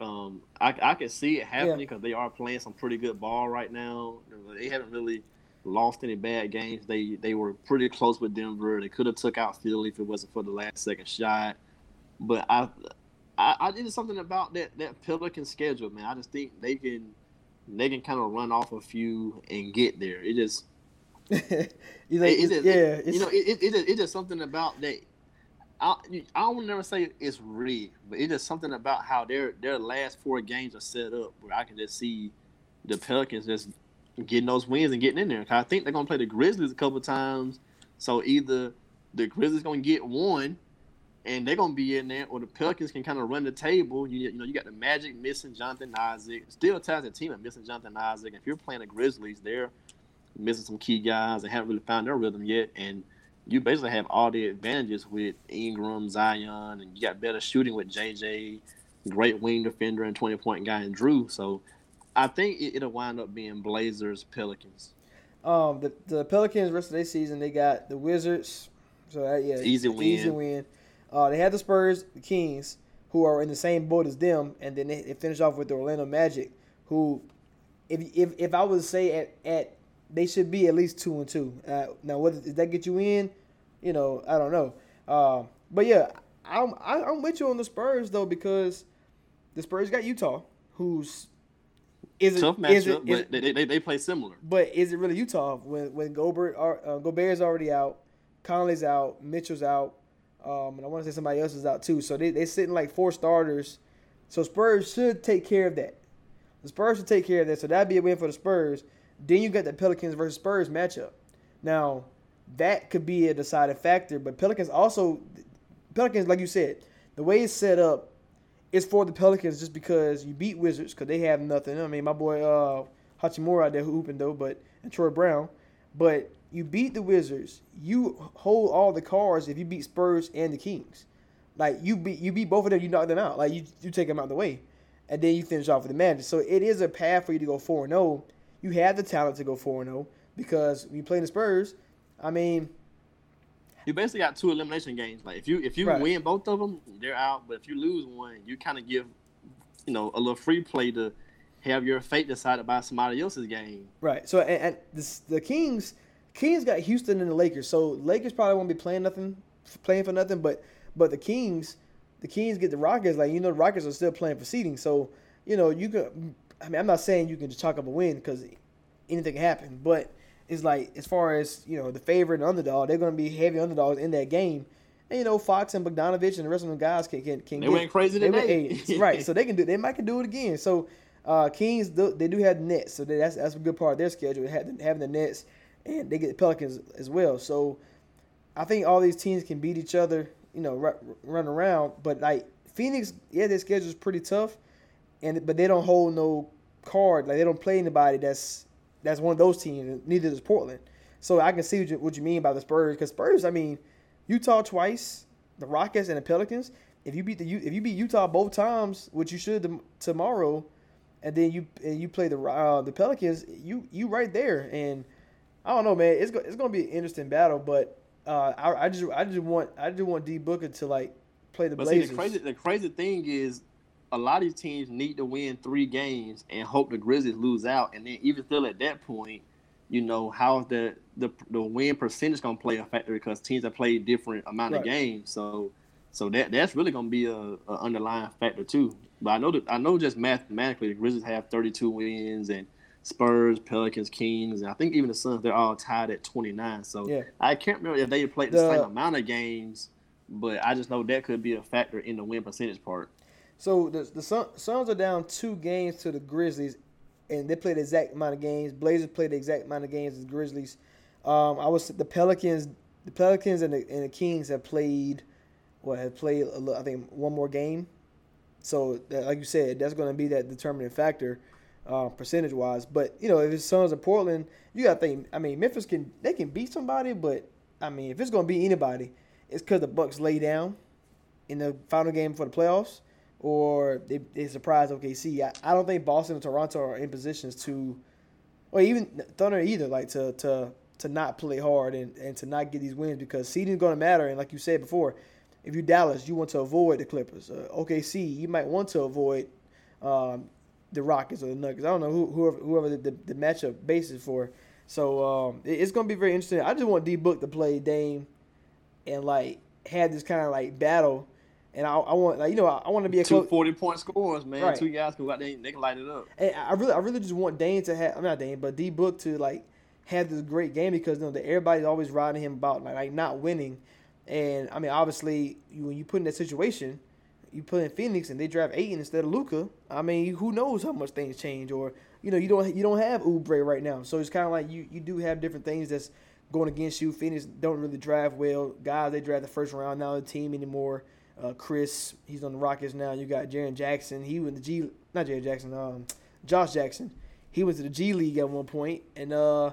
Um, I, I can see it happening Yeah. because they are playing some pretty good ball right now. They haven't really lost any bad games. They they were pretty close with Denver. They could have took out Philly if it wasn't for the last second shot. But I I, I did something about that that Pelican schedule, man. I just think they can they can kind of run off a few and get there. It just think it- it- yeah, it- you know, it, it, it, it's just something about that. I I don't never say it's rigged, but it's just something about how their their last four games are set up where I can just see the Pelicans just getting those wins and getting in there. I think they're gonna play the Grizzlies a couple times, so either the Grizzlies gonna get one, and they're gonna be in there, or the Pelicans can kind of run the table. You, you know, you got the Magic missing Jonathan Isaac, still a talented team, but missing Jonathan Isaac. If you're playing the Grizzlies, they're missing some key guys and haven't really found their rhythm yet. And you basically have all the advantages with Ingram, Zion, and you got better shooting with JJ, great wing defender and twenty point guy in Jrue. So I think it, it'll wind up being Blazers Pelicans. Um, the the Pelicans rest of their season they got the Wizards, so that, yeah, Easy win. Easy win. Uh, they had the Spurs, the Kings, who are in the same boat as them, and then they, they finish off with the Orlando Magic, who, if if if I was to say at at they should be at least two and two. Uh, now, what does that get you in? You know, I don't know. Uh, but yeah, I'm I, I'm with you on the Spurs though because the Spurs got Utah, who's is Tough it, is matchup, it, is, but they, they they play similar. but is it really Utah when when Gobert are, uh, Gobert's already out, Conley's out, Mitchell's out, um, and I want to say somebody else is out too. So they they sitting like four starters. So Spurs should take care of that. The Spurs should take care of that. So that'd be a win for the Spurs. Then you got the Pelicans versus Spurs matchup. Now that could be a decided factor, but Pelicans also Pelicans like you said, the way it's set up it's for the Pelicans just because you beat Wizards because they have nothing. I mean, my boy uh, Hachimura out there hooping though, but and Troy Brown, but you beat the Wizards. You hold all the cards if you beat Spurs and the Kings. Like you beat you beat both of them, you knock them out. Like you you take them out of the way, and then you finish off with the Magic. So it is a path for you to go four and zero. You have the talent to go four and zero because when you play the Spurs, I mean, You basically got two elimination games. Like if you if you Right. win both of them, they're out. But if you lose one, you kind of give, you know, a little free play to have your fate decided by somebody else's game. Right. So and, and this, the Kings, Kings got Houston and the Lakers. So Lakers probably won't be playing nothing, playing for nothing. But but the Kings, the Kings get the Rockets. Like you know, the Rockets are still playing for seeding. So you know you can. I mean, I'm not saying you can just chalk up a win because anything can happen. But it's like as far as you know, the favorite and underdog, they're going to be heavy underdogs in that game. And you know, Fox and Bogdanovic and the rest of them guys can can, can They get- went crazy they today. right? So they can do. They might can do it again. So uh, Kings, do, they do have the Nets, so that's that's a good part of their schedule. Having having the Nets, and they get the Pelicans as well. So I think all these teams can beat each other. You know, run around. But like Phoenix, yeah, their schedule is pretty tough, and but they don't hold no card. Like they don't play anybody that's that's one of those teams. Neither does Portland. So I can see what you, what you mean by the Spurs. Because Spurs, I mean, Utah twice, the Rockets and the Pelicans. If you beat the if you beat Utah both times, which you should tom- tomorrow, and then you and you play the uh, the Pelicans, you you right there. And I don't know, man. It's go, it's gonna be an interesting battle, but uh, I, I just I just want I just want D Booker to like play the But see, the crazy the crazy thing is, a lot of these teams need to win three games and hope the Grizzlies lose out, and then even still at that point, you know how's the the the win percentage gonna play a factor because teams have played different amount of games, so so that that's really gonna be a, a underlying factor too. But I know that I know just mathematically the Grizzlies have 32 wins and. Spurs, Pelicans, Kings, and I think even the Suns, they're all tied at 29. So Yeah. I can't remember if they played the, The- same amount of games, but I just know that could be a factor in the win percentage part. So the the Sun, Suns are down two games to the Grizzlies, and they play the exact amount of games. Blazers play the exact amount of games as Grizzlies. Um, I was the Pelicans, the Pelicans and the, and the Kings have played, what have played a I think one more game. So that, like you said, that's going to be that determining factor, uh, percentage wise. But you know, if it's Suns or Portland, you got to think. I mean, Memphis can they can beat somebody, but I mean, if it's going to beat anybody, it's because the Bucks lay down in the final game for the playoffs, or they, they surprise OKC. I, I don't think Boston and Toronto are in positions to, or even Thunder either, like to to to not play hard and, and to not get these wins because seeding is going to matter. And like you said before, if you Dallas, you want to avoid the Clippers. Uh, OKC, you might want to avoid um, the Rockets or the Nuggets. I don't know who, whoever whoever the, the, the matchup basis for. So um, it- it's going to be very interesting. I just want D Book to play Dame and like have this kind of like battle. And I, I want like you know I, I want to be a Two close. 40 point scores, man. Right. Two guys can go out there they can light it up. And I really, I really just want Dane to have. I'm not Dane, but D Book to like have this great game because you know that everybody's always riding him about like, like not winning. And I mean, obviously, you, when you put in that situation, you put in Phoenix and they draft Ayton instead of Luka. I mean, who knows how much things change? Or you know, you don't you don't have Oubre right now, so it's kind of like you you do have different things that's going against you. Phoenix don't really draft well. Guys, they draft the first round now. The team anymore. Uh, Chris, he's on the Rockets now. You got Jaren Jackson. He was the G, not Jaren Jackson. Um, Josh Jackson. He went to the G League at one point, and uh,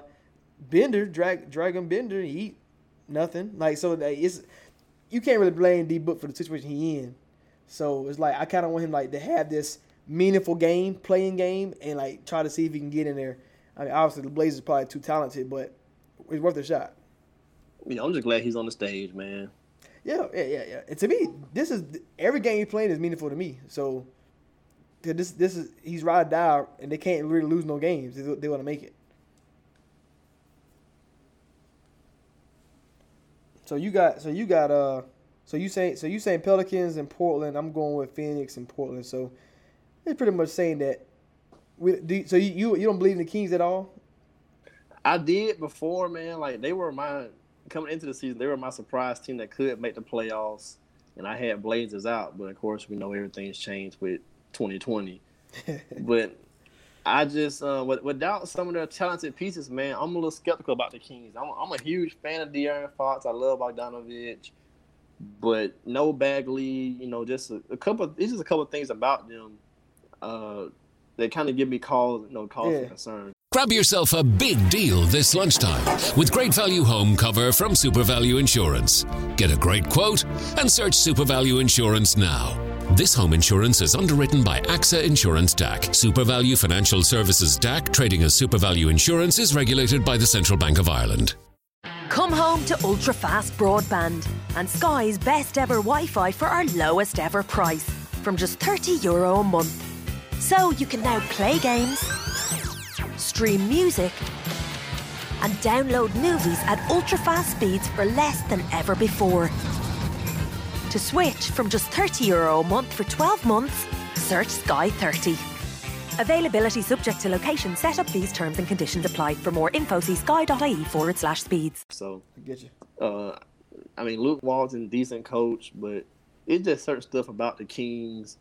Bender, drag Dragan Bender, he nothing. Like so, it's you can't really blame D Book for the situation he in. So it's like I kind of want him like to have this meaningful game, play-in game, and like try to see if he can get in there. I mean, obviously the Blazers probably too talented, but it's worth a shot. Know, I'm just glad he's on the stage, man. Yeah, yeah, yeah, yeah. And to me, this is every game he's playing is meaningful to me. So this this is he's ride or die, and they can't really lose no games. They, they want to make it. So you got so you got uh so you say so you saying Pelicans and Portland. I'm going with Phoenix and Portland. So it's pretty much saying that. We, do so you, you you don't believe in the Kings at all? I did before, man. Like they were my coming into the season, they were my surprise team that could make the playoffs, and I had Blazers out. But of course, we know everything's changed with 2020. but I just, uh, without some of their talented pieces, man, I'm a little skeptical about the Kings. I'm, I'm a huge fan of De'Aaron Fox. I love Bogdanovic, but no Bagley. You know, just a, a couple. It's just a couple of things about them. Uh, that kind of give me cause, you know, cause Yeah. for concern. Grab yourself a big deal this lunchtime with great value home cover from SuperValu Insurance. Get a great quote and search SuperValu Insurance now. This home insurance is underwritten by AXA Insurance DAC. SuperValu Financial Services DAC, trading as SuperValu Insurance, is regulated by the Central Bank of Ireland. Come home to ultra fast broadband and Sky's best ever Wi Fi for our lowest ever price from just €30 Euro a month. So you can now play games, stream music, and download movies at ultra fast speeds for less than ever before. To switch from just €30 Euro a month for 12 months, search Sky 30. Availability subject to location, set up fees, terms and conditions apply. For more info, see sky.ie forward slash speeds. So I get you. uh, I mean, Luke Walton, decent coach, but it's just certain stuff about the Kings.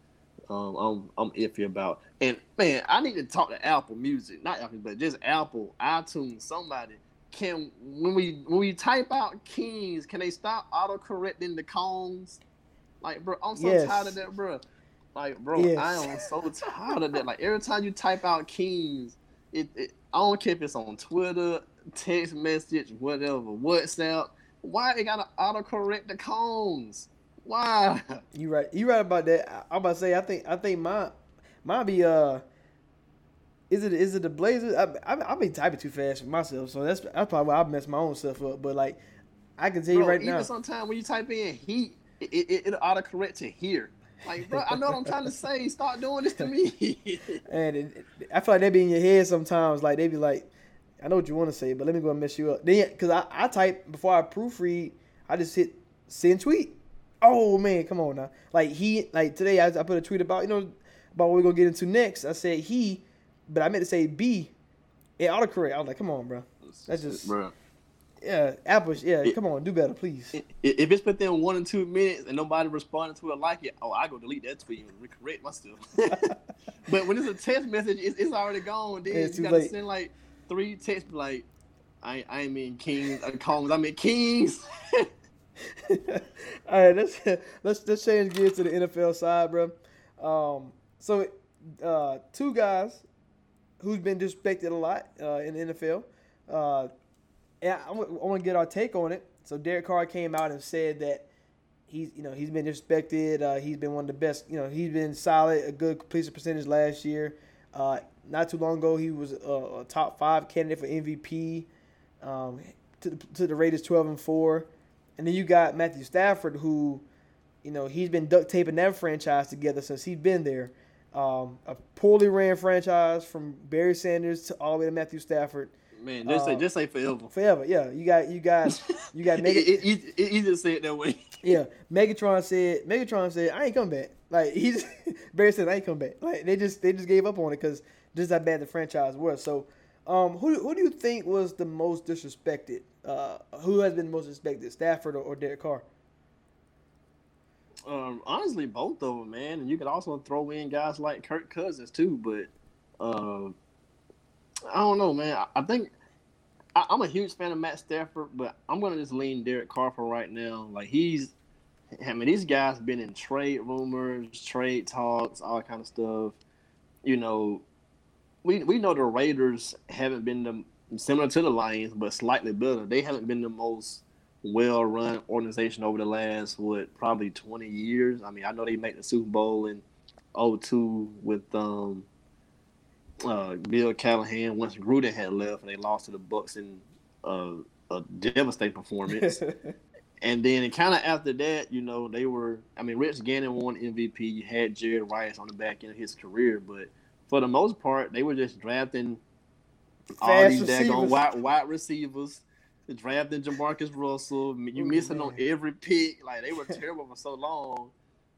Um, I'm I'm iffy about. And man, I need to talk to Apple Music, not Apple, but just Apple, iTunes, somebody. Can when we when we type out Kings, can they stop auto correcting the cones? Like, bro, I'm so Yes. tired of that, bro. Like, bro, Yes. I am so tired of that. Like, every time you type out Kings, it, it I don't care if it's on Twitter, text message, whatever, WhatsApp. Why they gotta autocorrect the cones? Why? You right. You right about that. I, I'm about to say. I think. I think my Mine be uh. Is it is it the Blazers? I I I be typing too fast for myself, so that's that's probably why I mess my own stuff up. But like, I can tell you Bro, right even now. sometimes when you type in heat, it, it, it'll autocorrect to here. Like, bro, I know what I'm trying to say. Start doing this to me. And it, it- I feel like they be in your head sometimes. Like they be like, I know what you want to say, but let me go and mess you up. Then, cause I, I type before I proofread, I just hit send tweet. Oh man, come on now. Like he, like today I, I put a tweet about you know about what we're gonna get into next. I said he, but I meant to say B. It autocorrect. I was like, come on, bro. That's just bro. yeah, Apple's yeah. It- come on, do better, please. i- If it's within one or two minutes and nobody responded to it like it, oh, I go delete that tweet and correct my stuff. but when it's a text message, it's, it's already gone. Then you gotta late. send like three texts like, I I ain't mean Kings, uh, Combs, I mean Kings. All right, let's let's let's change gears to the NFL side, bro. Um, so uh, two guys who's been disrespected a lot uh, in the NFL. Uh, and I, want to get our take on it. So Derek Carr came out and said that he's you know he's been disrespected. Uh, he's been one of the best. You know he's been solid, a good completion percentage last year. Uh, not too long ago, he was a, a top five candidate for MVP. Um, to, the, to the Raiders, twelve and four, and then you got Matthew Stafford, who, you know, he's been duct taping that franchise together since he's been there. Um, a poorly ran franchise from Barry Sanders to all the way to Matthew Stafford. Man, just say Uh, just say forever. Forever, yeah. You got you got you got it, Megan, it, it, it, he just said it that way. yeah. Megatron said Megatron said I ain't coming back. Like he's Barry said I ain't coming back. Like they just they just gave up on it because just how bad the franchise was. So, um, who who do you think was the most disrespected? Uh, who has been most respected, Stafford or, or Derek Carr? Um, honestly, both of them, man. And you could also throw in guys like Kirk Cousins too. But uh, I don't know, man. I, I think I, I'm a huge fan of Matt Stafford, but I'm gonna just lean Derek Carr for right now. Like he's, I mean, these guys been in trade rumors, trade talks, all kind of stuff. You know, we we know the Raiders haven't been the similar to the Lions, but slightly better. They haven't been the most well run organization over the last what probably 20 years. I mean, I know they made the Super Bowl in 02 with um uh, Bill Callahan once Gruden had left and they lost to the Bucks in uh, a devastating performance. and then kind of after that, you know, they were. I mean, Rich Gannon won MVP. You had Jerry Rice on the back end of his career, but for the most part, they were just drafting all these daggone receivers. wide, wide receivers. Drafting Jamarcus Russell, you Ooh, missing on every pick. Like they were terrible for so long,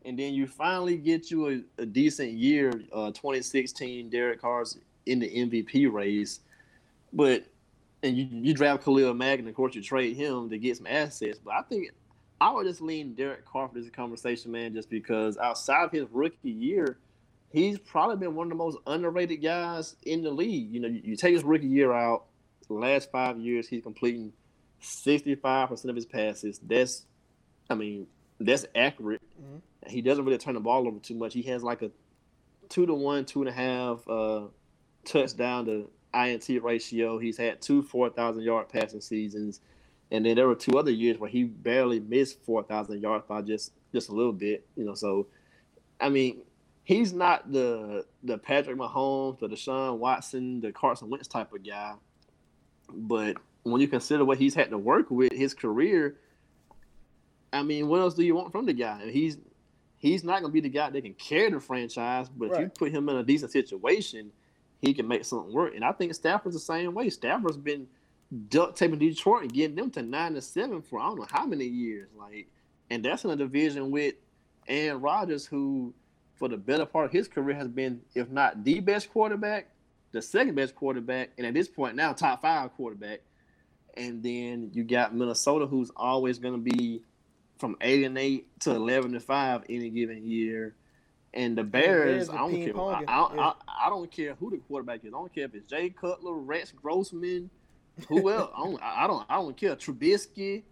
and then you finally get you a, a decent year. Uh, 2016, Derek Carr's in the MVP race, but and you you draft Khalil Mack, and of course you trade him to get some assets. But I think I would just lean Derek Carr for this conversation, man, just because outside of his rookie year, he's probably been one of the most underrated guys in the league. You know, you, you take his rookie year out, last five years he's completing 65% of his passes. That's, I mean, that's accurate. Mhm. He doesn't really turn the ball over too much. He has like a two to one, two and a half uh, touchdown to INT ratio. He's had two 4,000 yard passing seasons. And then there were two other years where he barely missed 4,000 yards by just, just a little bit, you know. So, I mean, he's not the the Patrick Mahomes, the Deshaun Watson, the Carson Wentz type of guy. But when you consider what he's had to work with his career, I mean, what else do you want from the guy? He's he's not going to be the guy that can carry the franchise, but if you put him in a decent situation, he can make something work. And I think Stafford's the same way. Stafford's been duct taping Detroit and getting them to nine to seven for I don't know how many years. Like, and that's in a division with Aaron Rodgers, who for the better part of his career has been, if not the best quarterback, the second best quarterback, and at this point now top five quarterback. And then you got Minnesota, who's always going to be from eight and eight to eleven and five any given year. And the Bears Bears, I don't care. I, I, yeah. I, I don't care who the quarterback is. I don't care if it's Jay Cutler, Rex Grossman, who else. I don't. I don't. I don't care. Trubisky.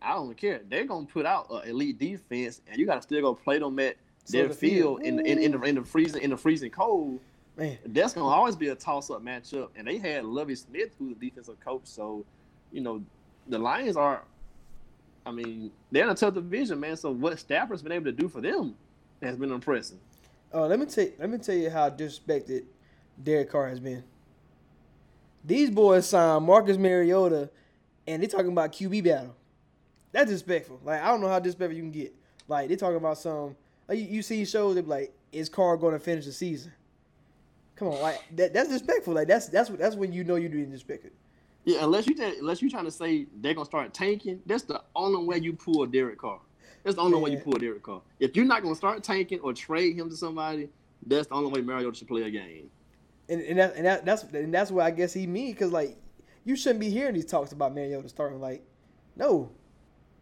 I don't care. They're gonna put out an elite defense, and you got to still go play them at So their the field field. in, the- in in the in the freezing in the freezing cold. Man, That's gonna always be a toss up matchup. And they had Lovie Smith, who's the defensive coach. So, you know, the Lions are. I mean, they're in a tough division, man. So what Stafford's been able to do for them has been impressive. uh, let me tell let me tell you how disrespected Derek Carr has been. These boys signed Marcus Mariota, and they're talking about QB battle. That's disrespectful. Like I don't know how disrespectful you can get. Like they're talking about some. Like, you, you see shows that be like, is Carr going to finish the season? Come on, like that, that's disrespectful. Like that's that's what that's when you know you're being disrespected. Yeah, unless you unless you're trying to say they're gonna start tanking, that's the only way you pull Derek Carr. That's the only way you pull Derek Carr. If you're not gonna start tanking or trade him to somebody, that's the only way Mariota should play a game. And and, that, and that, that's and that's what I guess he means because like you shouldn't be hearing these talks about Mariota starting. Like, no,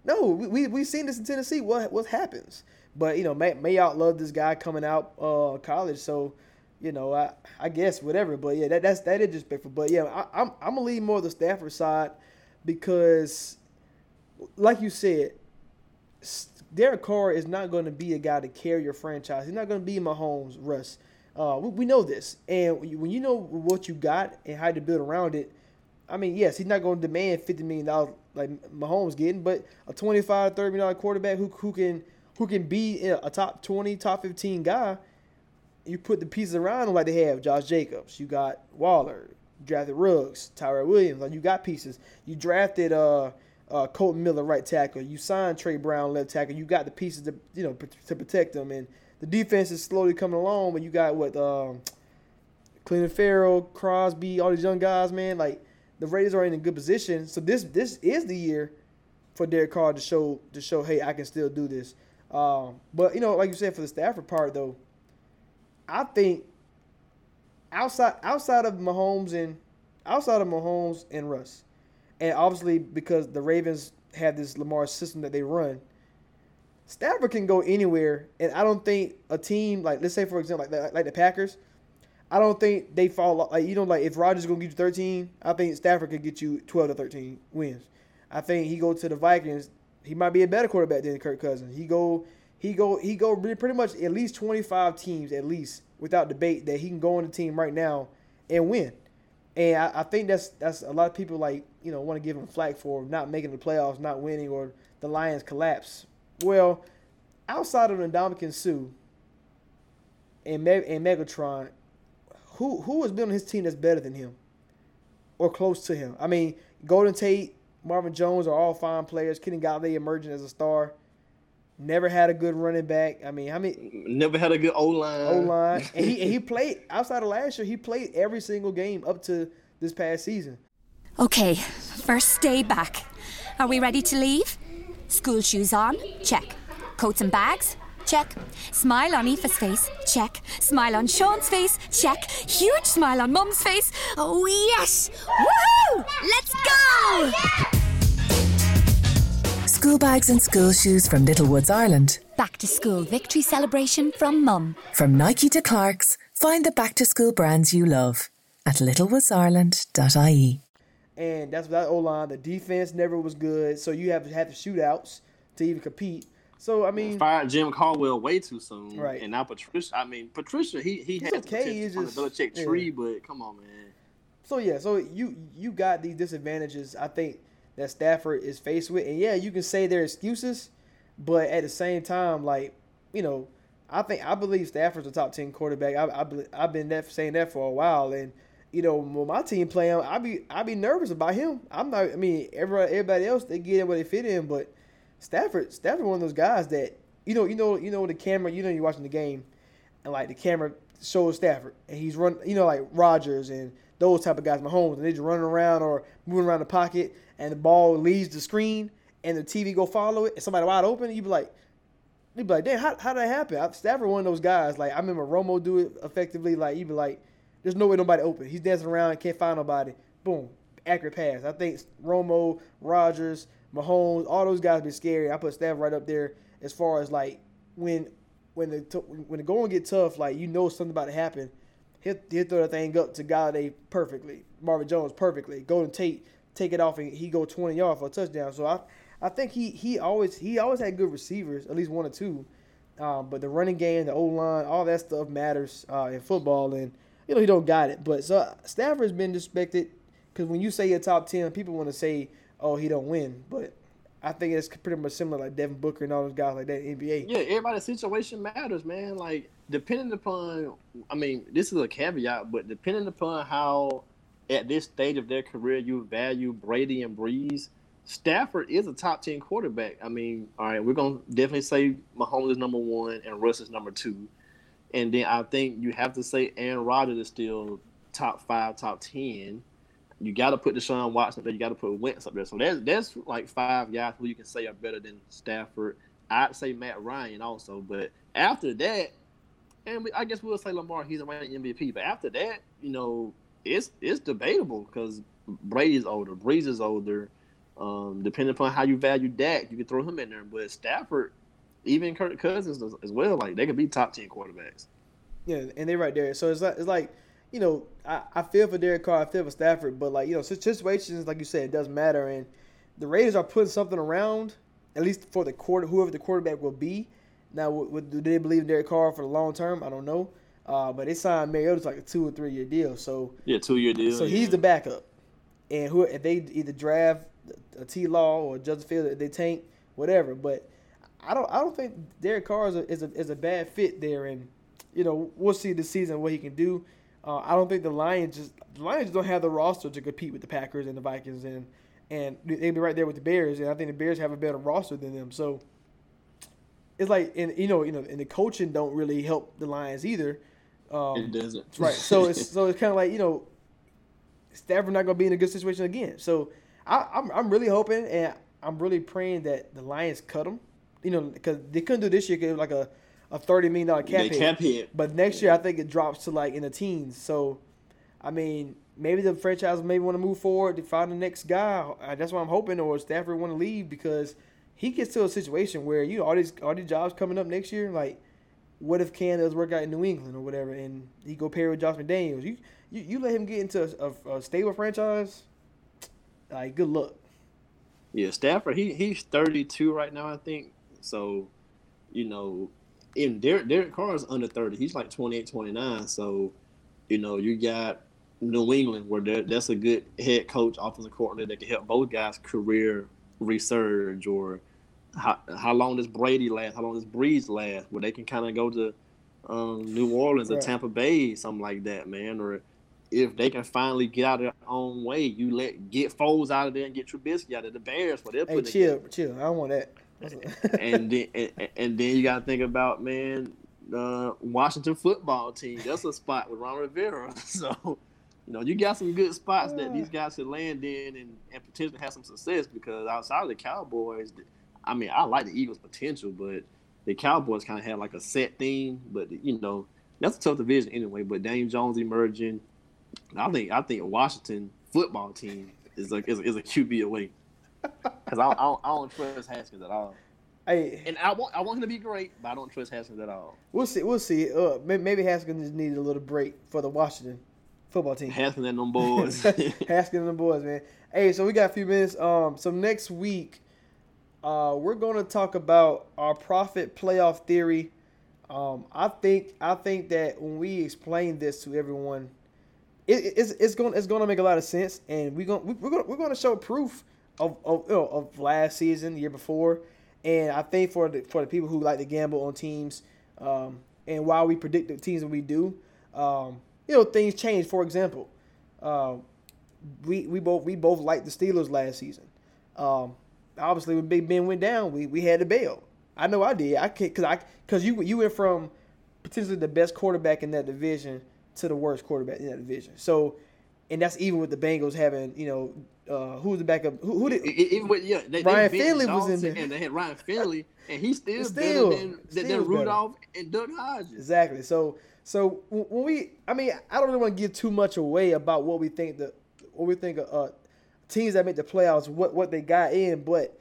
no, we we we seen this in Tennessee. What what happens? But you know, May Mayock loved this guy coming out uh college, so you know I I guess whatever. But yeah, that that's that is disrespectful. But yeah, I, I'm I'm gonna lean more of the Stafford side because, like you said, Derek Carr is not going to be a guy to carry your franchise. He's not going to be Mahomes, Russ. Uh, we, we know this, and when you, when you know what you got and how to build around it, I mean, yes, he's not going to demand fifty million dollars like Mahomes getting, but a 25 30 million dollar quarterback who who can who can be a top twenty, top fifteen guy. You put the pieces around like they have Josh Jacobs. You got Waller, you drafted Ruggs, Tyrell Williams. Like you got pieces. You drafted uh uh, Kolton Miller, right tackle. You signed Trey Brown, left tackle. You got the pieces to you know p- to protect them, and the defense is slowly coming along. But you got what um, Clinton Ferrell, Crosby, all these young guys, man. Like the Raiders are in a good position. So this this is the year for Derek Carr to show to show, hey, I can still do this. Um, but you know, like you said, for the Stafford part though, I think outside outside of Mahomes and outside of Mahomes and Russ, and obviously because the Ravens have this Lamar system that they run, Stafford can go anywhere, and I don't think a team like let's say for example like like, like the Packers, I don't think they fall like you know like if Rodgers is gonna get you 13, I think Stafford could get you 12 to 13 wins. I think he go to the Vikings, he might be a better quarterback than Kirk Cousins. He go he go he go pretty much at least 25 teams at least without debate that he can go on the team right now and win. And I, I think that's that's a lot of people like you know want to give him flack for not making the playoffs, not winning, or the Lions collapse. Well, outside of Ndamukong Suh and Me- and Megatron, who who has been on his team that's better than him or close to him? I mean, Golden Tate, Marvin Jones are all fine players. Kenny Golladay emerging as a star. Never had a good running back. I mean, how many Never had a good O line. O line? and he and he played outside of last year. He played every single game up to this past season. Okay, first day back. Are we ready to leave? School shoes on? Check. Coats and bags? Check. Smile on Aoife's face? Check. Smile on Sean's face? Check. Huge smile on Mum's face? Oh, yes! Woohoo! Let's go! School bags and school shoes from Littlewoods, Ireland. Back to school victory celebration from Mum. From Nike to Clark's, find the back to school brands you love at littlewoodsIreland.ie. and that's without O line. The defense never was good, so you have to have the shootouts to even compete. So I mean, Fired Jim Caldwell way too soon. Right. And now Patricia. I mean, Patricia. He he He's had okay, the he's just- on the Belichick yeah. tree, but come on, man. so yeah, so you you got these disadvantages. I think that Stafford is faced with, and yeah, you can say they're excuses, but at the same time, like you know, I think I believe Stafford's a top ten quarterback. I, I I've been that, saying that for a while, and you know, when my team play him, I be I be nervous about him. I'm not. I mean, everybody everybody else they get in where they fit in, but Stafford Stafford one of those guys that you know you know you know the camera you know you're watching the game, and like the camera shows Stafford and he's run you know like Rodgers and those type of guys, Mahomes, and they just running around or moving around the pocket, and the ball leaves the screen, and the TV go follow it, and somebody wide open, you'd be like. You'd be like, damn, how, how did that happen? I- Stafford one of those guys. Like I remember Romo do it effectively. Like you'd be like, there's no way nobody open. He's dancing around, can't find nobody. Boom, accurate pass. I think Romo, Rodgers, Mahomes, all those guys be scary. I put Stafford right up there as far as like when when the when the going get tough, like you know something about to happen. He'll, he'll throw that thing up to Golladay perfectly, Marvin Jones perfectly. Golden Tate take it off and he go 20 yards for a touchdown. So I I think he he always he always had good receivers, at least one or two. Um, but the running game, the O line, all that stuff matters uh, in football, and you know he don't got it. But so Stafford's been disrespected because when you say you're top ten, people want to say, "Oh, he don't win." But I think it's pretty much similar like Devin Booker and all those guys like that in NBA. Yeah, everybody's situation matters, man. Like depending upon, I mean, this is a caveat, but depending upon how at this stage of their career you value Brady and Brees, Stafford is a top ten quarterback. I mean, all right, we're gonna definitely say Mahomes is number one and Russ is number two, and then I think you have to say Aaron Rodgers is still top five, top ten. You got to put Deshaun Watson up there. You got to put Wentz up there. So there's there's like five guys who you can say are better than Stafford. I'd say Matt Ryan also, but after that, and we, I guess we'll say Lamar. He's a reigning MVP. But after that, you know, it's it's debatable because Brady's older, Brees is older. Um, depending upon how you value Dak, you can throw him in there. But Stafford, even Kirk Cousins as, well, like they could be top ten quarterbacks. Yeah, and they're right there. So it's like it's like, you know, I, I feel for Derek Carr, I feel for Stafford, but like, you know, situations like you said, it does matter and the Raiders are putting something around, at least for the quarter whoever the quarterback will be. Now do they believe in Derek Carr for the long term? I don't know. Uh, but they signed Mariota's like a two or three year deal. So Yeah, two year deal. so he's the backup. And who if they either draft a T Law or Justin Fields, they tank, whatever. But I don't I don't think Derek Carr is a, is a is a bad fit there, and you know we'll see this season what he can do. Uh, I don't think the Lions just the Lions don't have the roster to compete with the Packers and the Vikings, and and they'd be right there with the Bears, and I think the Bears have a better roster than them. So it's like and you know you know and the coaching don't really help the Lions either. Um, it doesn't. Right. So it's so it's kind of like you know, Stafford not gonna be in a good situation again. So I, I'm I'm really hoping and I'm really praying that the Lions cut him. You know, because they couldn't do this year. 'cause it was like a a thirty million dollar cap hit. cap hit. But next year I think it drops to like in the teens. So I mean. Maybe the franchise maybe want to move forward to find the next guy. That's what I'm hoping. Or Stafford want to leave because he gets to a situation where you know all these all these jobs coming up next year. Like, what if Cam does work out in New England or whatever, and he go pair with Josh McDaniels? You you, you let him get into a, a, stable franchise, like good luck. Yeah, Stafford, he he's 32 right now, I think. So, you know, in Derek Derek Carr is under 30. He's like 28, 29. So, you know, you got New England, where that's a good head coach, offensive coordinator that can help both guys' career resurge, or how how long does Brady last? How long does Brees last? Where they can kind of go to um, New Orleans or Tampa Bay, something like that, man. Or if they can finally get out of their own way, you let get Foles out of there and get Trubisky out of the Bears, what they're Hey, chill, together. chill. I don't want that. and then and, and then you got to think about man, uh, Washington football team. That's a spot with Ron Rivera. So, you know, you got some good spots that these guys should land in and, and potentially have some success. Because outside of the Cowboys, I mean, I like the Eagles' potential, but the Cowboys kind of had like a set theme. But you know, that's a tough division anyway. But Dame Jones emerging, I think I think Washington football team is like is, a- is a QB away. Because I, I, don't- I don't trust Haskins at all. hey, And I want I want him to be great, but I don't trust Haskins at all. we'll see. We'll see. Uh, may- maybe Haskins just needed a little break for the Washington football team. Haskins and them boys. Haskins and the boys, man. Hey, so we got a few minutes. Um, so next week, uh, we're gonna talk about our Prophet playoff theory. Um, I think I think that when we explain this to everyone, it, it- it's it's going it's going to make a lot of sense, and we going we're going we're going to show proof of of, you know, of last season, the year before, and I think for the for the people who like to gamble on teams, um, and while we predict the teams that we do, um, you know things change. For example, uh, we we both we both liked the Steelers last season. Um, obviously, when Big Ben went down, we, we had to bail. I know I did. I can't because I because you you went from potentially the best quarterback in that division to the worst quarterback in that division. So, and that's even with the Bengals having you know uh, who was the backup who, who did Even with yeah, they, Ryan they Finley was in there. and they had Ryan Finley, and he's still, Still- better than, still than better. Rudolph and Duck Hodges. Exactly. So so when we, I mean, I don't really want to give too much away about what we think the what we think of uh, teams that make the playoffs, what what they got in, but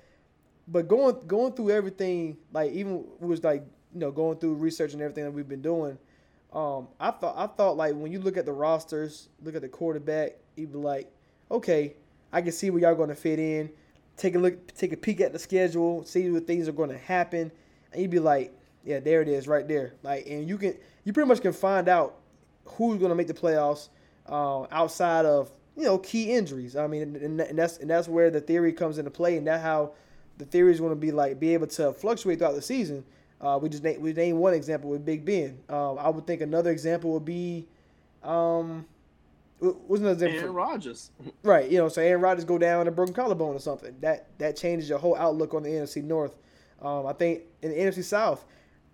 but going going through everything, like even was like you know going through research and everything that we've been doing. Um, I thought I thought like when you look at the rosters, look at the quarterback, be like, okay, I can see where y'all going to fit in. Take a look, take a peek at the schedule, see what things are going to happen, and you'd be like, yeah, there it is, right there. Like, and you can you pretty much can find out who's going to make the playoffs uh, outside of you know key injuries. I mean, and, and that's and that's where the theory comes into play, and that how the theory is going to be like be able to fluctuate throughout the season. Uh, we just name, we named one example with Big Ben. Um, I would think another example would be, um, what- what's another example? Aaron Rodgers. Right, you know, so Aaron Rodgers go down a broken collarbone or something. That that changes your whole outlook on the NFC North. Um, I think in the NFC South,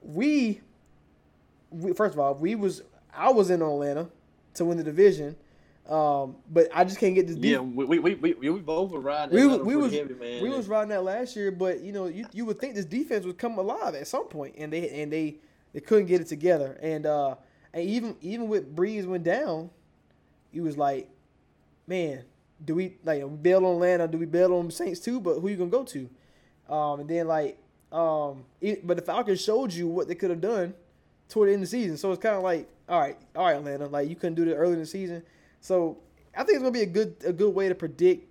we, we first of all, we was I was in Atlanta to win the division, um, but I just can't get this. Yeah, we we, we, we, we both were riding. we, that was- we was heavy, man. we was riding that last year, but you know you, you would think this defense would come alive at some point, and they and they they couldn't get it together, and uh, and even even with Brees went down, he was like, man, do we like we bail on Atlanta? Do we bail on Saints too? But who you gonna go to? Um, and then like um, it, but the Falcons showed you what they could have done toward the end of the season, so it's kind of like all right, all right, Atlanta, like you couldn't do that early in the season, so I think it's gonna be a good a good way to predict.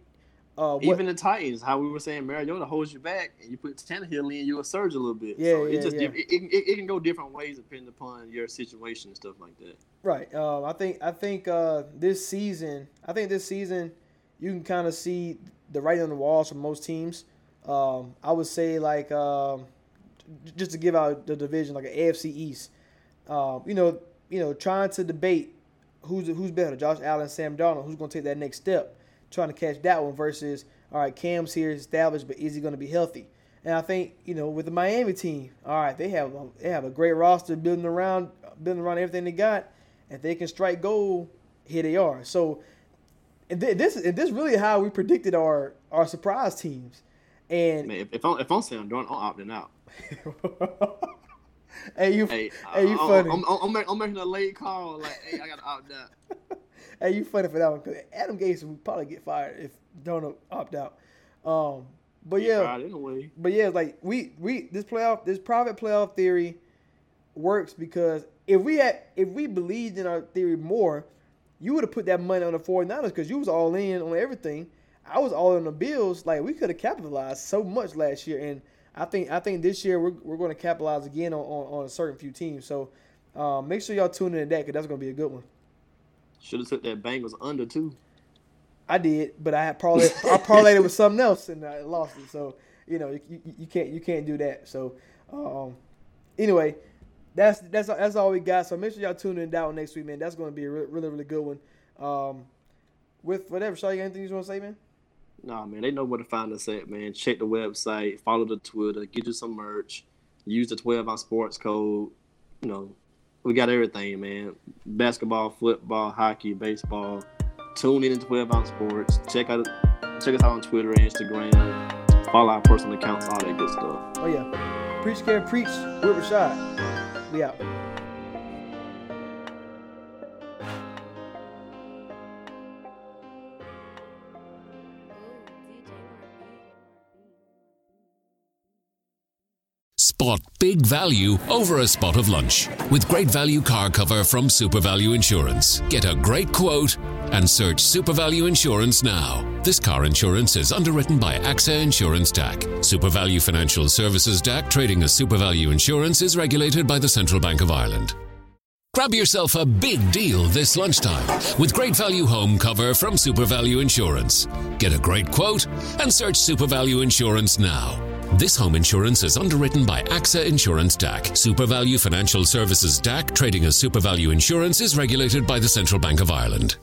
Uh, what, Even the Titans, how we were saying, Mariota holds you back, and you put Tannehill in, you'll surge a little bit. Yeah, so yeah, it just yeah. It, it, it, can go different ways depending upon your situation and stuff like that. Right. Um, I think I think uh, this season, I think this season, you can kind of see the writing on the walls for most teams. Um, I would say like um, just to give out the division like an AFC East. Um, you know, you know, trying to debate who's who's better, Josh Allen, Sam Darnold, who's going to take that next step, trying to catch that one versus all right, Cam's here established, but is he going to be healthy? And I think you know with the Miami team, all right, they have a, they have a great roster building around building around everything they got. If they can strike gold, here they are. So, and thi- this and this really how we predicted our our surprise teams. And Man, if, if I'm if I'm Sam Darnold, I'm opting out. hey, you Hey, hey, you I, funny. I'm, I'm, I'm, making a late call. Like, hey, I gotta opt out. hey, you funny for that one because Adam Gase would probably get fired if Darnold opt out. Um, but Get yeah, anyway. but yeah, like we we this playoff this private playoff theory works because if we had if we believed in our theory more, you would have put that money on the 49ers because you was all in on everything. I was all in on the Bills. Like we could have capitalized so much last year, and I think I think this year we're, we're going to capitalize again on, on, on a certain few teams. So um, make sure y'all tune in to that because that's going to be a good one. Should have took that Bengals under too. I did, but I had parlayed, I parlayed it with something else and I lost it. So you know, you, you, can't you can't do that. So um, anyway, that's that's that's all we got. So make sure y'all tune in down next week, man. That's going to be a re- really really good one. Um, with whatever, Shaw, you got anything you want to say, man? Nah, man, they know where to find us at, man. Check the website, follow the Twitter, get you some merch, use the 12 ounce sports code. You know, we got everything, man. Basketball, football, hockey, baseball. Tune in to 12 ounce sports. Check out check us out on Twitter and Instagram. Follow our personal accounts, all that good stuff. Oh yeah. Preach care, preach Rashad. We out. Spot big value over a spot of lunch with great value car cover from SuperValu Insurance. Get a great quote and search SuperValu Insurance now. This car insurance is underwritten by AXA Insurance DAC. SuperValu Financial Services DAC trading as SuperValu Insurance is regulated by the Central Bank of Ireland. Grab yourself a big deal this lunchtime with great value home cover from SuperValu Insurance. Get a great quote and search SuperValu Insurance now. This home insurance is underwritten by AXA Insurance DAC. SuperValu Financial Services DAC trading as SuperValu Insurance is regulated by the Central Bank of Ireland.